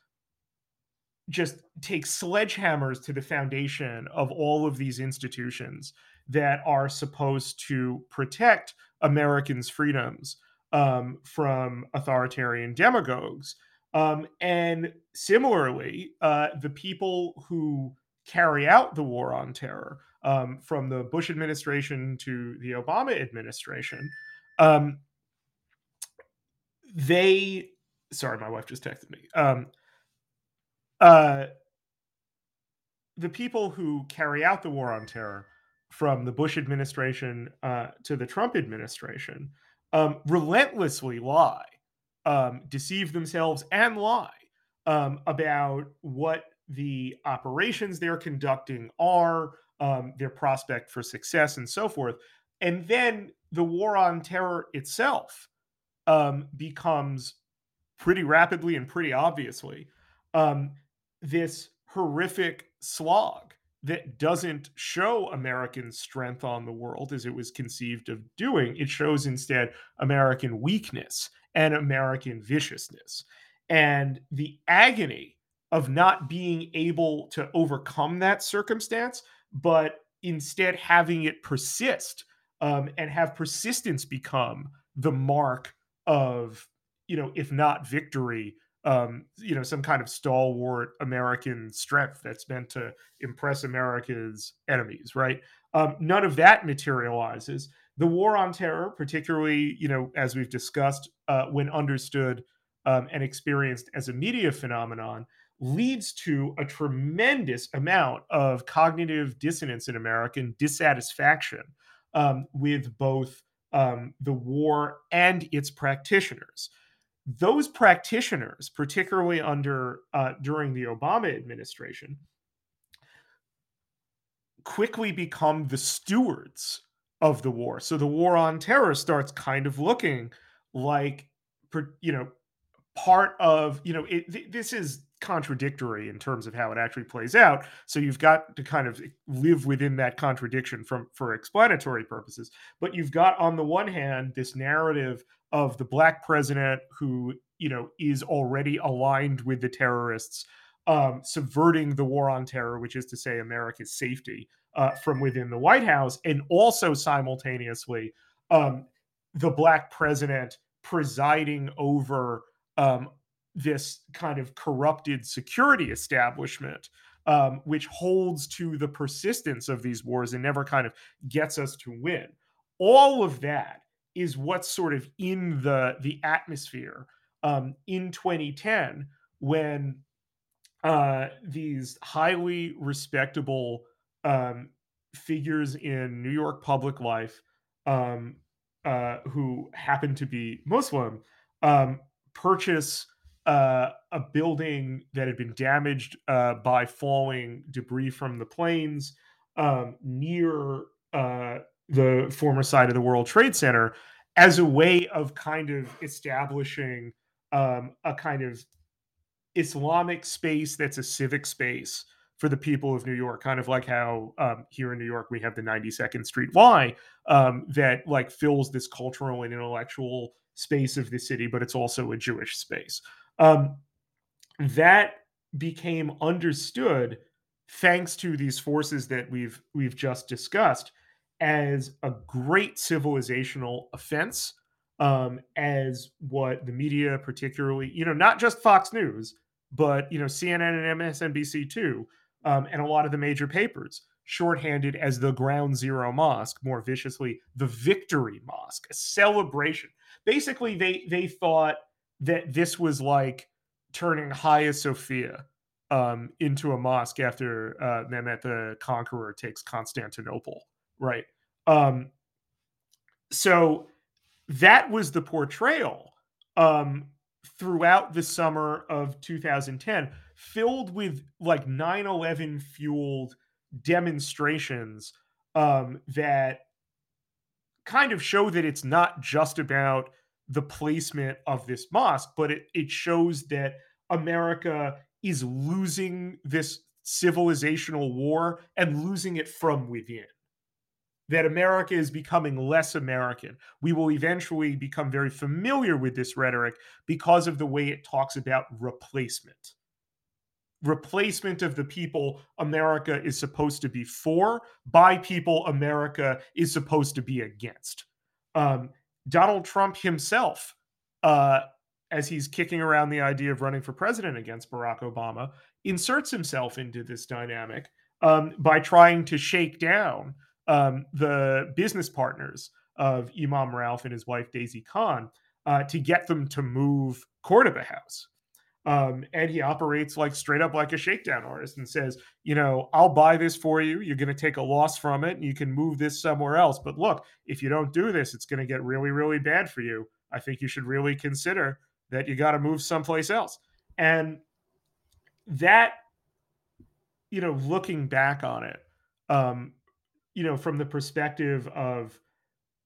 [SPEAKER 3] just take sledgehammers to the foundation of all of these institutions that are supposed to protect Americans' freedoms um, from authoritarian demagogues um, and similarly, uh, the people who carry out the war on terror, um, from the Bush administration to the Obama administration, um, they. Sorry, my wife just texted me. Um, uh, the people who carry out the war on terror, from the Bush administration uh, to the Trump administration, um, relentlessly lie um, deceive themselves and lie um, about what the operations they're conducting are, um, their prospect for success, and so forth. And then the war on terror itself um, becomes pretty rapidly and pretty obviously um, this horrific slog that doesn't show American strength on the world as it was conceived of doing. It shows instead American weakness and American viciousness. and the agony of not being able to overcome that circumstance, but instead having it persist um, and have persistence become the mark of, you know, if not victory, um, you know, some kind of stalwart American strength that's meant to impress America's enemies, right? Um, none of that materializes. The war on terror, particularly, you know, as we've discussed, uh, when understood um, and experienced as a media phenomenon, leads to a tremendous amount of cognitive dissonance in American dissatisfaction um, with both um, the war and its practitioners. Those practitioners, particularly under uh, during the Obama administration, quickly become the stewards of the war. So the war on terror starts kind of looking like, you know, part of, you know, it, this is contradictory in terms of how it actually plays out. So you've got to kind of live within that contradiction from for explanatory purposes. But you've got on the one hand this narrative of the black president who, you know, is already aligned with the terrorists, um, subverting the war on terror, which is to say America's safety uh, from within the White House, and also simultaneously um, the black president presiding over um, this kind of corrupted security establishment, um, which holds to the persistence of these wars and never kind of gets us to win. All of that is what's sort of in the the atmosphere um, in 2010 when uh, these highly respectable um, figures in New York public life um, uh, who happen to be Muslim um, purchase uh, a building that had been damaged uh, by falling debris from the planes um, near uh, the former site of the World Trade Center as a way of kind of establishing um, a kind of Islamic space that's a civic space for the people of New York, kind of like how um, here in New York we have the 92nd Street Y um, that like fills this cultural and intellectual space of the city, but it's also a Jewish space. Um, that became understood thanks to these forces that we've we've just discussed as a great civilizational offense um, as what the media particularly you know not just fox news but you know cnn and msnbc too um, and a lot of the major papers shorthanded as the ground zero mosque more viciously the victory mosque a celebration basically they they thought that this was like turning Hagia Sophia um, into a mosque after uh, Mehmet the Conqueror takes Constantinople, right? Um, so that was the portrayal um, throughout the summer of 2010, filled with like 9 11 fueled demonstrations um, that kind of show that it's not just about the placement of this mosque, but it, it shows that America is losing this civilizational war and losing it from within. That America is becoming less American. We will eventually become very familiar with this rhetoric because of the way it talks about replacement. Replacement of the people America is supposed to be for by people America is supposed to be against. Um, Donald Trump himself, uh, as he's kicking around the idea of running for president against Barack Obama, inserts himself into this dynamic um, by trying to shake down um, the business partners of Imam Rauf and his wife Daisy Khan uh, to get them to move Cordoba House. Um, and he operates like straight up like a shakedown artist and says, you know, I'll buy this for you. You're going to take a loss from it and you can move this somewhere else. But look, if you don't do this, it's going to get really, really bad for you. I think you should really consider that you got to move someplace else. And that, you know, looking back on it, um, you know, from the perspective of,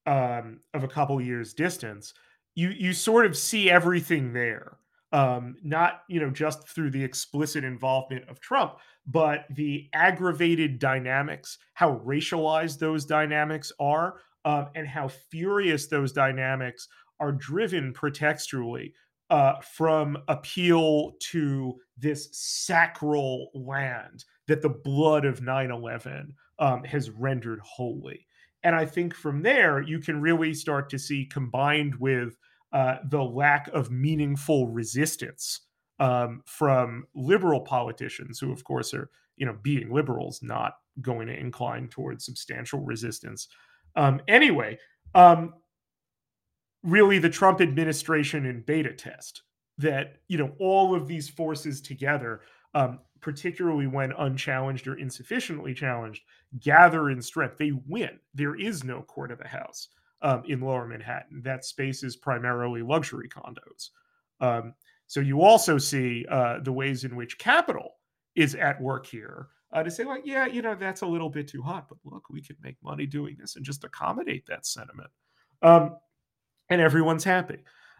[SPEAKER 3] um, of a couple years distance, you, you sort of see everything there um, not you know just through the explicit involvement of Trump, but the aggravated dynamics, how racialized those dynamics are, um, and how furious those dynamics are driven pretextually uh, from appeal to this sacral land that the blood of 9 11 um, has rendered holy. And I think from there, you can really start to see, combined with uh, the lack of meaningful resistance um, from liberal politicians, who, of course, are, you know, being liberals, not going to incline towards substantial resistance. Um, anyway, um, really the Trump administration in beta test that you know all of these forces together um, particularly when unchallenged or insufficiently challenged gather in strength. They win. There is no Cordoba House um, in lower manhattan that space is primarily luxury condos um, so you also see uh, the ways in which capital is at work here uh, to say like yeah you know that's a little bit too hot but look we can make money doing this and just accommodate that sentiment um, and everyone's happy.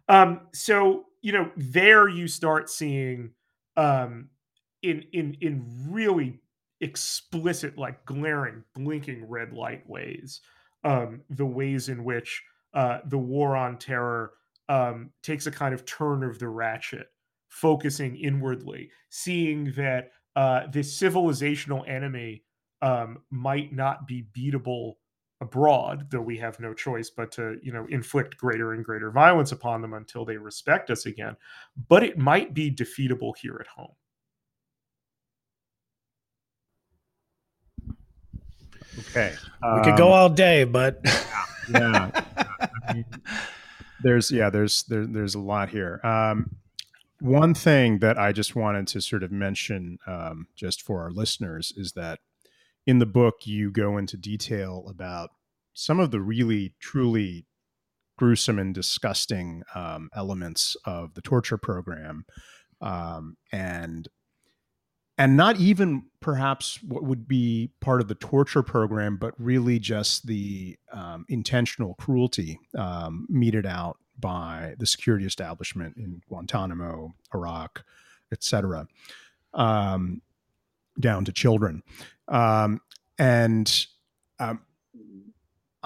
[SPEAKER 3] Um, so you know, there you start seeing um, in in in really explicit, like glaring, blinking red light ways, um, the ways in which uh, the war on terror um, takes a kind of turn of the ratchet, focusing inwardly, seeing that uh, this civilizational enemy um, might not be beatable abroad, though we have no choice but to, you know, inflict greater and greater violence upon them until they respect us again. But it might be defeatable here at home.
[SPEAKER 2] Okay.
[SPEAKER 1] We could go um, all day, but
[SPEAKER 2] yeah. I mean, there's yeah, there's there, there's a lot here. Um, one thing that I just wanted to sort of mention, um, just for our listeners, is that in the book you go into detail about some of the really truly gruesome and disgusting um, elements of the torture program um, and and not even perhaps what would be part of the torture program but really just the um, intentional cruelty um, meted out by the security establishment in guantanamo iraq etc um, down to children um, and um,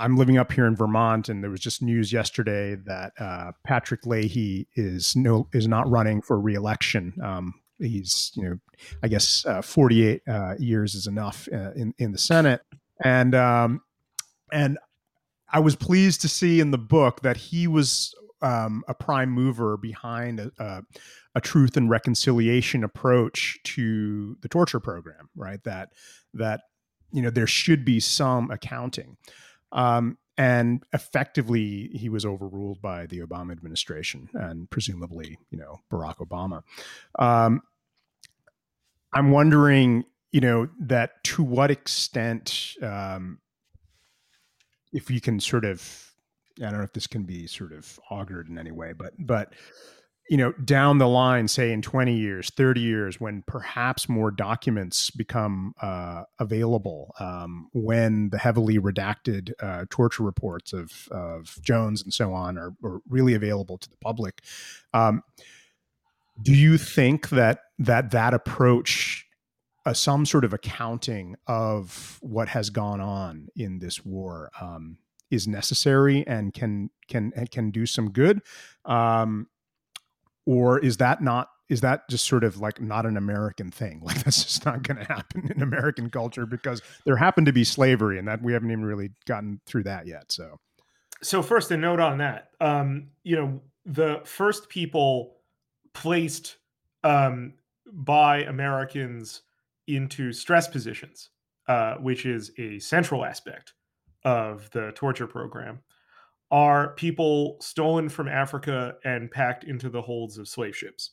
[SPEAKER 2] I'm living up here in Vermont, and there was just news yesterday that uh, Patrick Leahy is no is not running for reelection. Um, he's you know, I guess uh, 48 uh, years is enough uh, in in the Senate, and um, and I was pleased to see in the book that he was um, a prime mover behind a, a, a, truth and reconciliation approach to the torture program, right? That that you know there should be some accounting. Um, and effectively he was overruled by the obama administration and presumably you know barack obama. Um, i'm wondering you know that to what extent um, if you can sort of i don't know if this can be sort of augured in any way but but you know, down the line, say in 20 years, 30 years, when perhaps more documents become uh, available, um, when the heavily redacted uh, torture reports of, of Jones and so on are, are really available to the public, um, do you think that that that approach, uh, some sort of accounting of what has gone on in this war, um, is necessary and can can and can do some good? Um, or is that not is that just sort of like not an American thing? Like that's just not going to happen in American culture because there happened to be slavery, and that we haven't even really gotten through that yet. So,
[SPEAKER 3] so first a note on that. Um, you know, the first people placed um, by Americans into stress positions, uh, which is a central aspect of the torture program, are people stolen from Africa and packed into the holds of slave ships.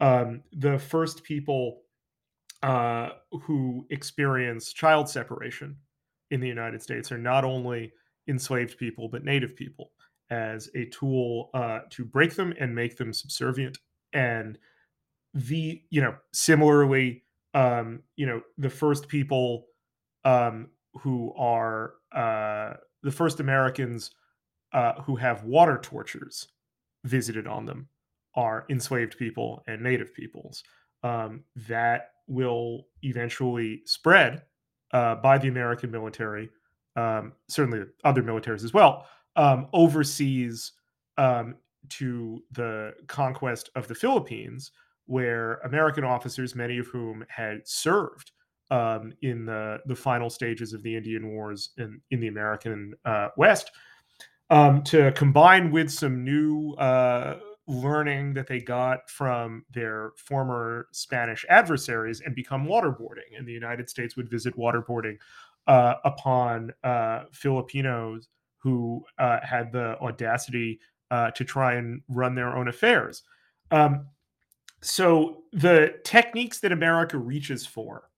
[SPEAKER 3] Um, the first people uh, who experience child separation in the United States are not only enslaved people, but native people as a tool uh, to break them and make them subservient. And the, you know, similarly, um, you know, the first people um, who are uh, the first Americans uh, who have water tortures visited on them are enslaved people and native peoples. Um, that will eventually spread uh, by the American military, um, certainly other militaries as well, um, overseas um, to the conquest of the Philippines, where American officers, many of whom had served um, in the, the final stages of the Indian Wars in, in the American uh, West, um, to combine with some new uh, learning that they got from their former Spanish adversaries and become waterboarding. And the United States would visit waterboarding uh, upon uh, Filipinos who uh, had the audacity uh, to try and run their own affairs. Um, so the techniques that America reaches for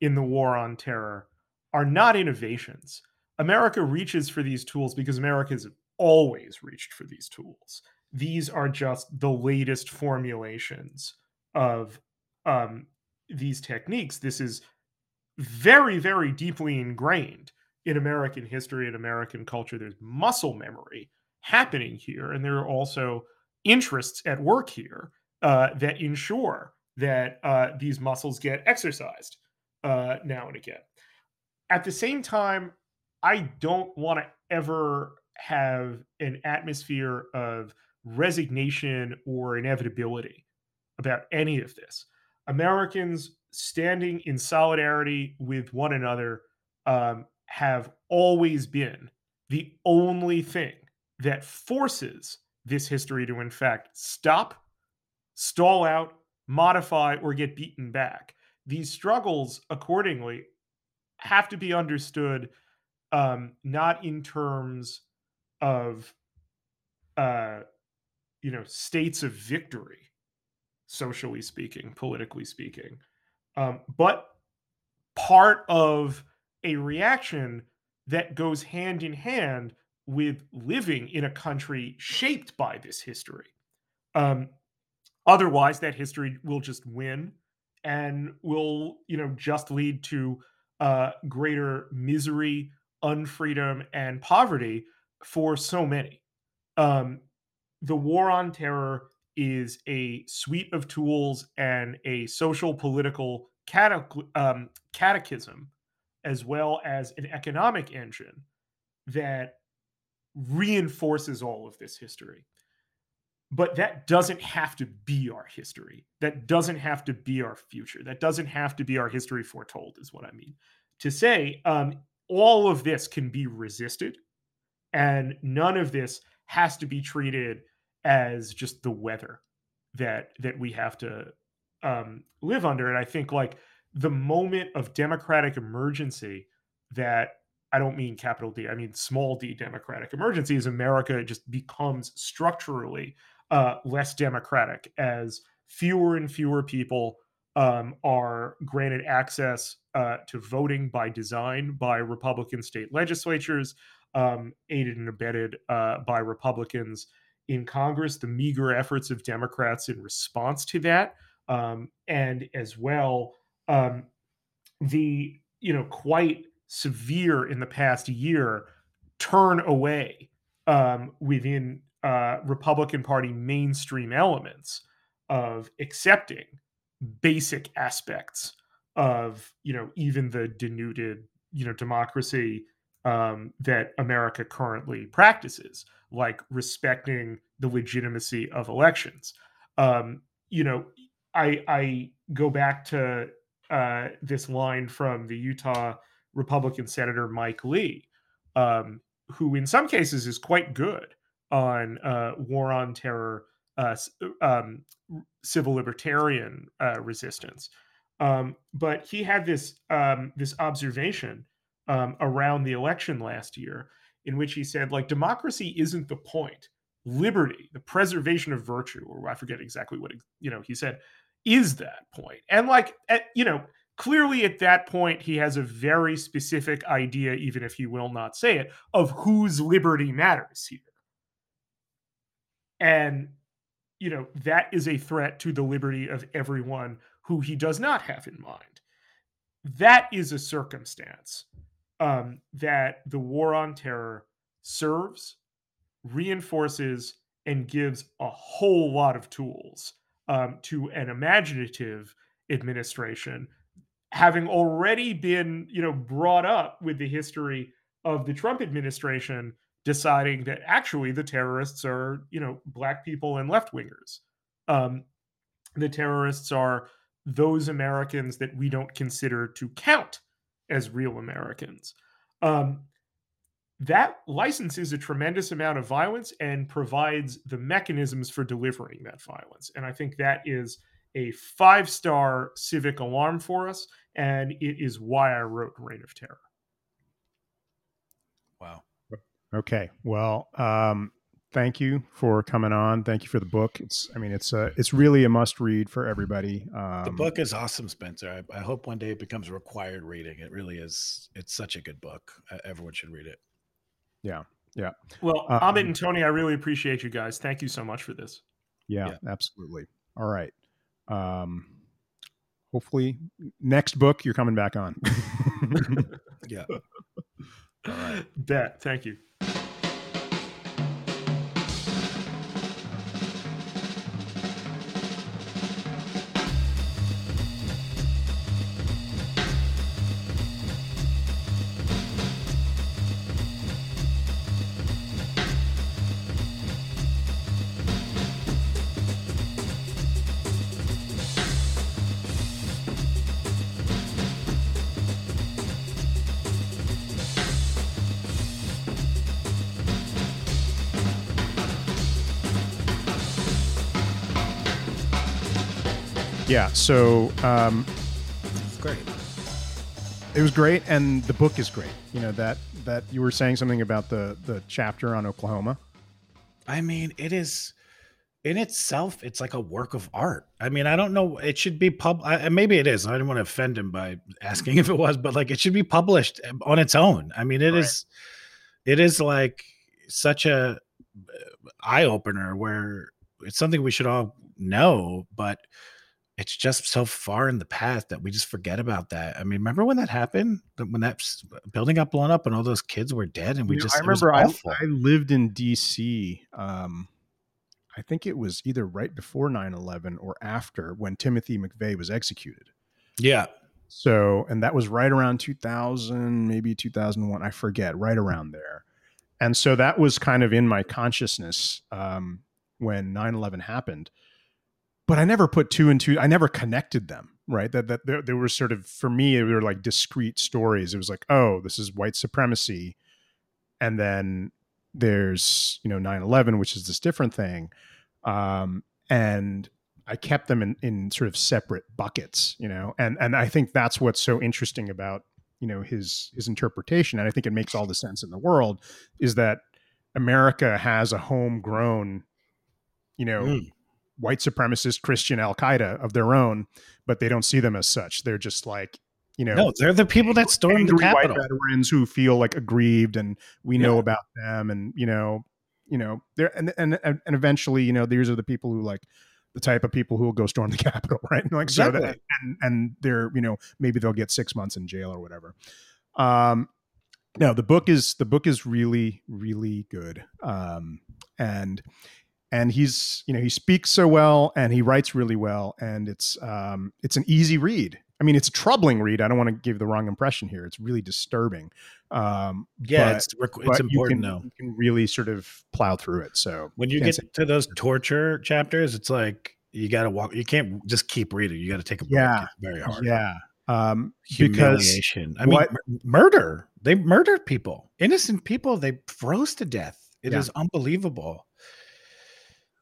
[SPEAKER 3] in the war on terror are not innovations. America reaches for these tools because America has always reached for these tools. These are just the latest formulations of um, these techniques. This is very, very deeply ingrained in American history and American culture. There's muscle memory happening here, and there are also interests at work here uh, that ensure that uh, these muscles get exercised uh, now and again. At the same time, I don't want to ever have an atmosphere of resignation or inevitability about any of this. Americans standing in solidarity with one another um, have always been the only thing that forces this history to, in fact, stop, stall out, modify, or get beaten back. These struggles, accordingly, have to be understood um, not in terms of, uh, you know, states of victory, socially speaking, politically speaking, um, but part of a reaction that goes hand in hand with living in a country shaped by this history. Um, otherwise, that history will just win and will, you know, just lead to uh, greater misery, unfreedom, and poverty for so many. Um, the war on terror is a suite of tools and a social political um, catechism, as well as an economic engine that reinforces all of this history. But that doesn't have to be our history. That doesn't have to be our future. That doesn't have to be our history foretold, is what I mean. To say um, all of this can be resisted, and none of this has to be treated as just the weather that that we have to um, live under. And I think like the moment of democratic emergency that I don't mean capital D, I mean small d democratic emergency is America just becomes structurally uh, less democratic as fewer and fewer people um, are granted access uh, to voting by design by Republican state legislatures, um, aided and abetted uh, by Republicans in Congress, the meager efforts of Democrats in response to that, um, and as well um, the you know quite severe in the past year turn away um, within uh, Republican Party mainstream elements of accepting basic aspects of you know even the denuded you know democracy um, that America currently practices, like respecting the legitimacy of elections. Um, you know, I I go back to uh, this line from the Utah Republican Senator Mike Lee, um, who in some cases is quite good on uh, war on terror, uh, um, civil libertarian uh, resistance. Um, but he had this um, this observation um, around the election last year, in which he said, like, democracy isn't the point. Liberty, the preservation of virtue, or I forget exactly what you know he said, is that point. And like, at, you know, clearly at that point he has a very specific idea, even if he will not say it, of whose liberty matters here. And you know that is a threat to the liberty of everyone who he does not have in mind. That is a circumstance um, that the war on terror serves, reinforces, and gives a whole lot of tools um, to an imaginative administration, having already been, you know, brought up with the history of the Trump administration deciding that actually the terrorists are, you know, black people and left wingers. Um, the terrorists are those Americans that we don't consider to count as real Americans. Um, that licenses a tremendous amount of violence and provides the mechanisms for delivering that violence. And I think that is a five star civic alarm for us. And it is why I wrote Reign of Terror.
[SPEAKER 1] Wow.
[SPEAKER 2] Okay. Well, um, thank you for coming on. Thank you for the book. It's, I mean, it's a, it's really a must read for everybody.
[SPEAKER 1] Um, the book is awesome, Spencer. I, I, hope one day it becomes required reading. It really is. It's such a good book. everyone should read it.
[SPEAKER 2] Yeah. Yeah.
[SPEAKER 3] Well, um, Amit and Tony, I really appreciate you guys. Thank you so much for this.
[SPEAKER 2] Yeah, yeah. absolutely. All right. Um, hopefully next book you're coming back on.
[SPEAKER 1] yeah.
[SPEAKER 3] All right. Bet. Thank you.
[SPEAKER 2] Yeah. So um,
[SPEAKER 1] great.
[SPEAKER 2] It was great, and the book is great. You know that that you were saying something about the the chapter on Oklahoma.
[SPEAKER 1] I mean, it is in itself. It's like a work of art. I mean, I don't know. It should be pub. I, maybe it is. I didn't want to offend him by asking if it was, but like it should be published on its own. I mean, it right. is. It is like such a uh, eye opener where it's something we should all know, but it's just so far in the past that we just forget about that. I mean, remember when that happened? When that building got blown up and all those kids were dead, and we you
[SPEAKER 2] just—I remember I, I, lived in D.C. Um, I think it was either right before 9-11 or after when Timothy McVeigh was executed.
[SPEAKER 1] Yeah.
[SPEAKER 2] So, and that was right around 2000, maybe 2001. I forget, right around there. And so that was kind of in my consciousness um, when 9 11 happened but I never put two and two. I never connected them. Right. That that there, were sort of for me, they were like discrete stories. It was like, oh, this is white supremacy, and then there's you know 9-11 which is this different thing um, and i kept them in, in sort of separate buckets you know and and i think that's what's so interesting about you know his his interpretation and i think it makes all the sense in the world is that america has a homegrown you know mm white supremacist Christian Al Qaeda of their own, but they don't see them as such. They're just like, you know,
[SPEAKER 1] no, they're the people that stormed the Capitol.
[SPEAKER 2] White veterans who feel like aggrieved, and we know about them, and you know, you know, they're and and and eventually, you know, these are the people who like the type of people who will go storm the Capitol, right? like exactly. so that, and and they're you know maybe they'll get six months in jail or whatever. Um, no, the book is the book is really really good, um, and and he's you know he speaks so well and he writes really well and it's um it's an easy read. I mean it's a troubling read i don't want to give the wrong impression here it's really disturbing um
[SPEAKER 1] yeah but, it's it's important
[SPEAKER 2] though.
[SPEAKER 1] you
[SPEAKER 2] can really sort of plow through it so
[SPEAKER 1] when you get to those torture chapters it's like you got to walk you can't just keep reading you got to take a break
[SPEAKER 2] yeah
[SPEAKER 1] it's very hard.
[SPEAKER 2] yeah um
[SPEAKER 1] humiliation i mean murder they murdered people innocent people they froze to death It yeah. is unbelievable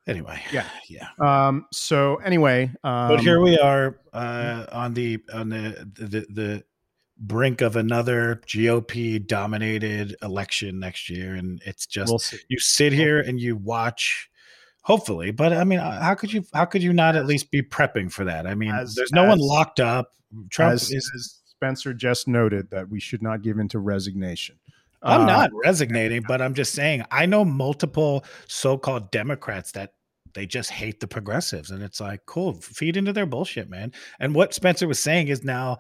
[SPEAKER 1] anyway
[SPEAKER 2] yeah. yeah. Um so anyway um,
[SPEAKER 1] but here we are uh on the on the the the brink of another gop dominated election next year and it's just we'll you sit here and you watch hopefully but i mean uh, how could you how could you not at least be prepping for that? I mean as, there's no as, one locked up.
[SPEAKER 2] Trump as, is as spencer just noted that we should not give into resignation
[SPEAKER 1] I'm uh, not resignating, but I'm just saying I know multiple so-called Democrats that they just hate the progressives, and it's like, cool, feed into their bullshit, man. And what Spencer was saying is now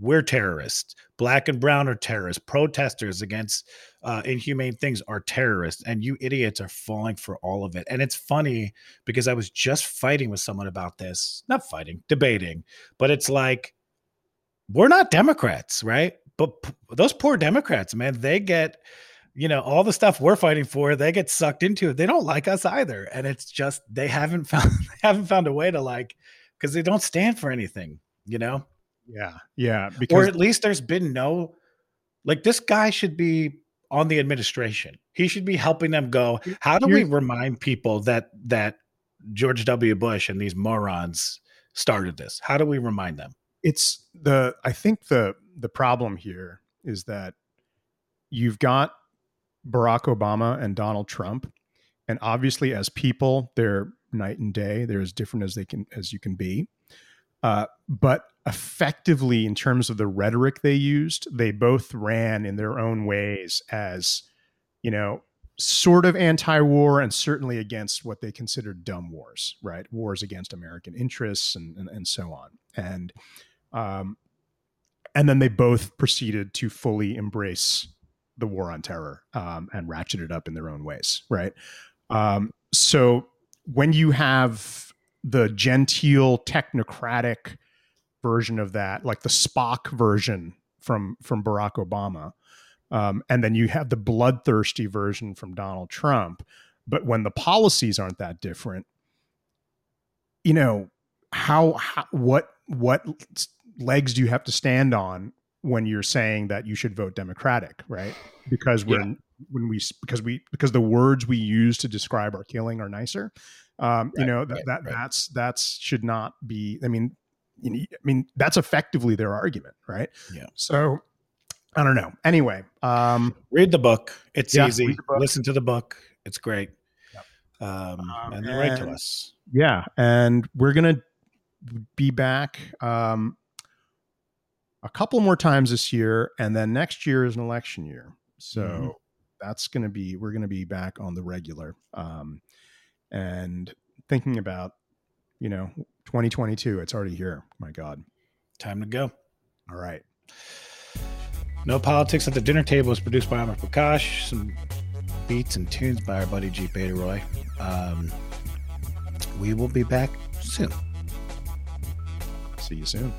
[SPEAKER 1] we're terrorists. Black and brown are terrorists. Protesters against uh, inhumane things are terrorists, and you idiots are falling for all of it. And it's funny because I was just fighting with someone about this, not fighting, debating, but it's like we're not Democrats, right? But p- those poor Democrats, man, they get you know, all the stuff we're fighting for, they get sucked into it. They don't like us either. And it's just they haven't found they haven't found a way to like because they don't stand for anything, you know?
[SPEAKER 2] Yeah. Yeah.
[SPEAKER 1] Because or at least there's been no like this guy should be on the administration. He should be helping them go, how do we remind people that that George W. Bush and these morons started this? How do we remind them?
[SPEAKER 2] It's the I think the the problem here is that you've got Barack Obama and Donald Trump, and obviously as people, they're night and day. They're as different as they can as you can be. Uh, but effectively, in terms of the rhetoric they used, they both ran in their own ways as, you know, sort of anti-war and certainly against what they considered dumb wars, right? Wars against American interests and and, and so on. And um, and then they both proceeded to fully embrace the war on terror um, and ratchet it up in their own ways, right? Um, so when you have the genteel technocratic version of that, like the Spock version from from Barack Obama, um, and then you have the bloodthirsty version from Donald Trump. But when the policies aren't that different, you know how, how what what legs do you have to stand on when you're saying that you should vote Democratic, right? Because we're yeah. when we because we because the words we use to describe our killing are nicer. Um, right, you know that right, that right. that's that's should not be. I mean, you know, I mean that's effectively their argument, right?
[SPEAKER 1] Yeah.
[SPEAKER 2] So I don't know. Anyway, um,
[SPEAKER 1] read the book. It's yeah, easy. Book. Listen to the book. It's great. Yep. Um, um, and then write to us.
[SPEAKER 2] Yeah, and we're gonna be back. Um, a couple more times this year, and then next year is an election year. So mm-hmm. that's going to be we're going to be back on the regular, um, and thinking about you know 2022. It's already here. My God,
[SPEAKER 1] time to go.
[SPEAKER 2] All right.
[SPEAKER 1] No Politics at the Dinner Table is produced by Amar Prakash. Some beats and tunes by our buddy G. Beta Roy. Um, we will be back soon.
[SPEAKER 2] See you soon.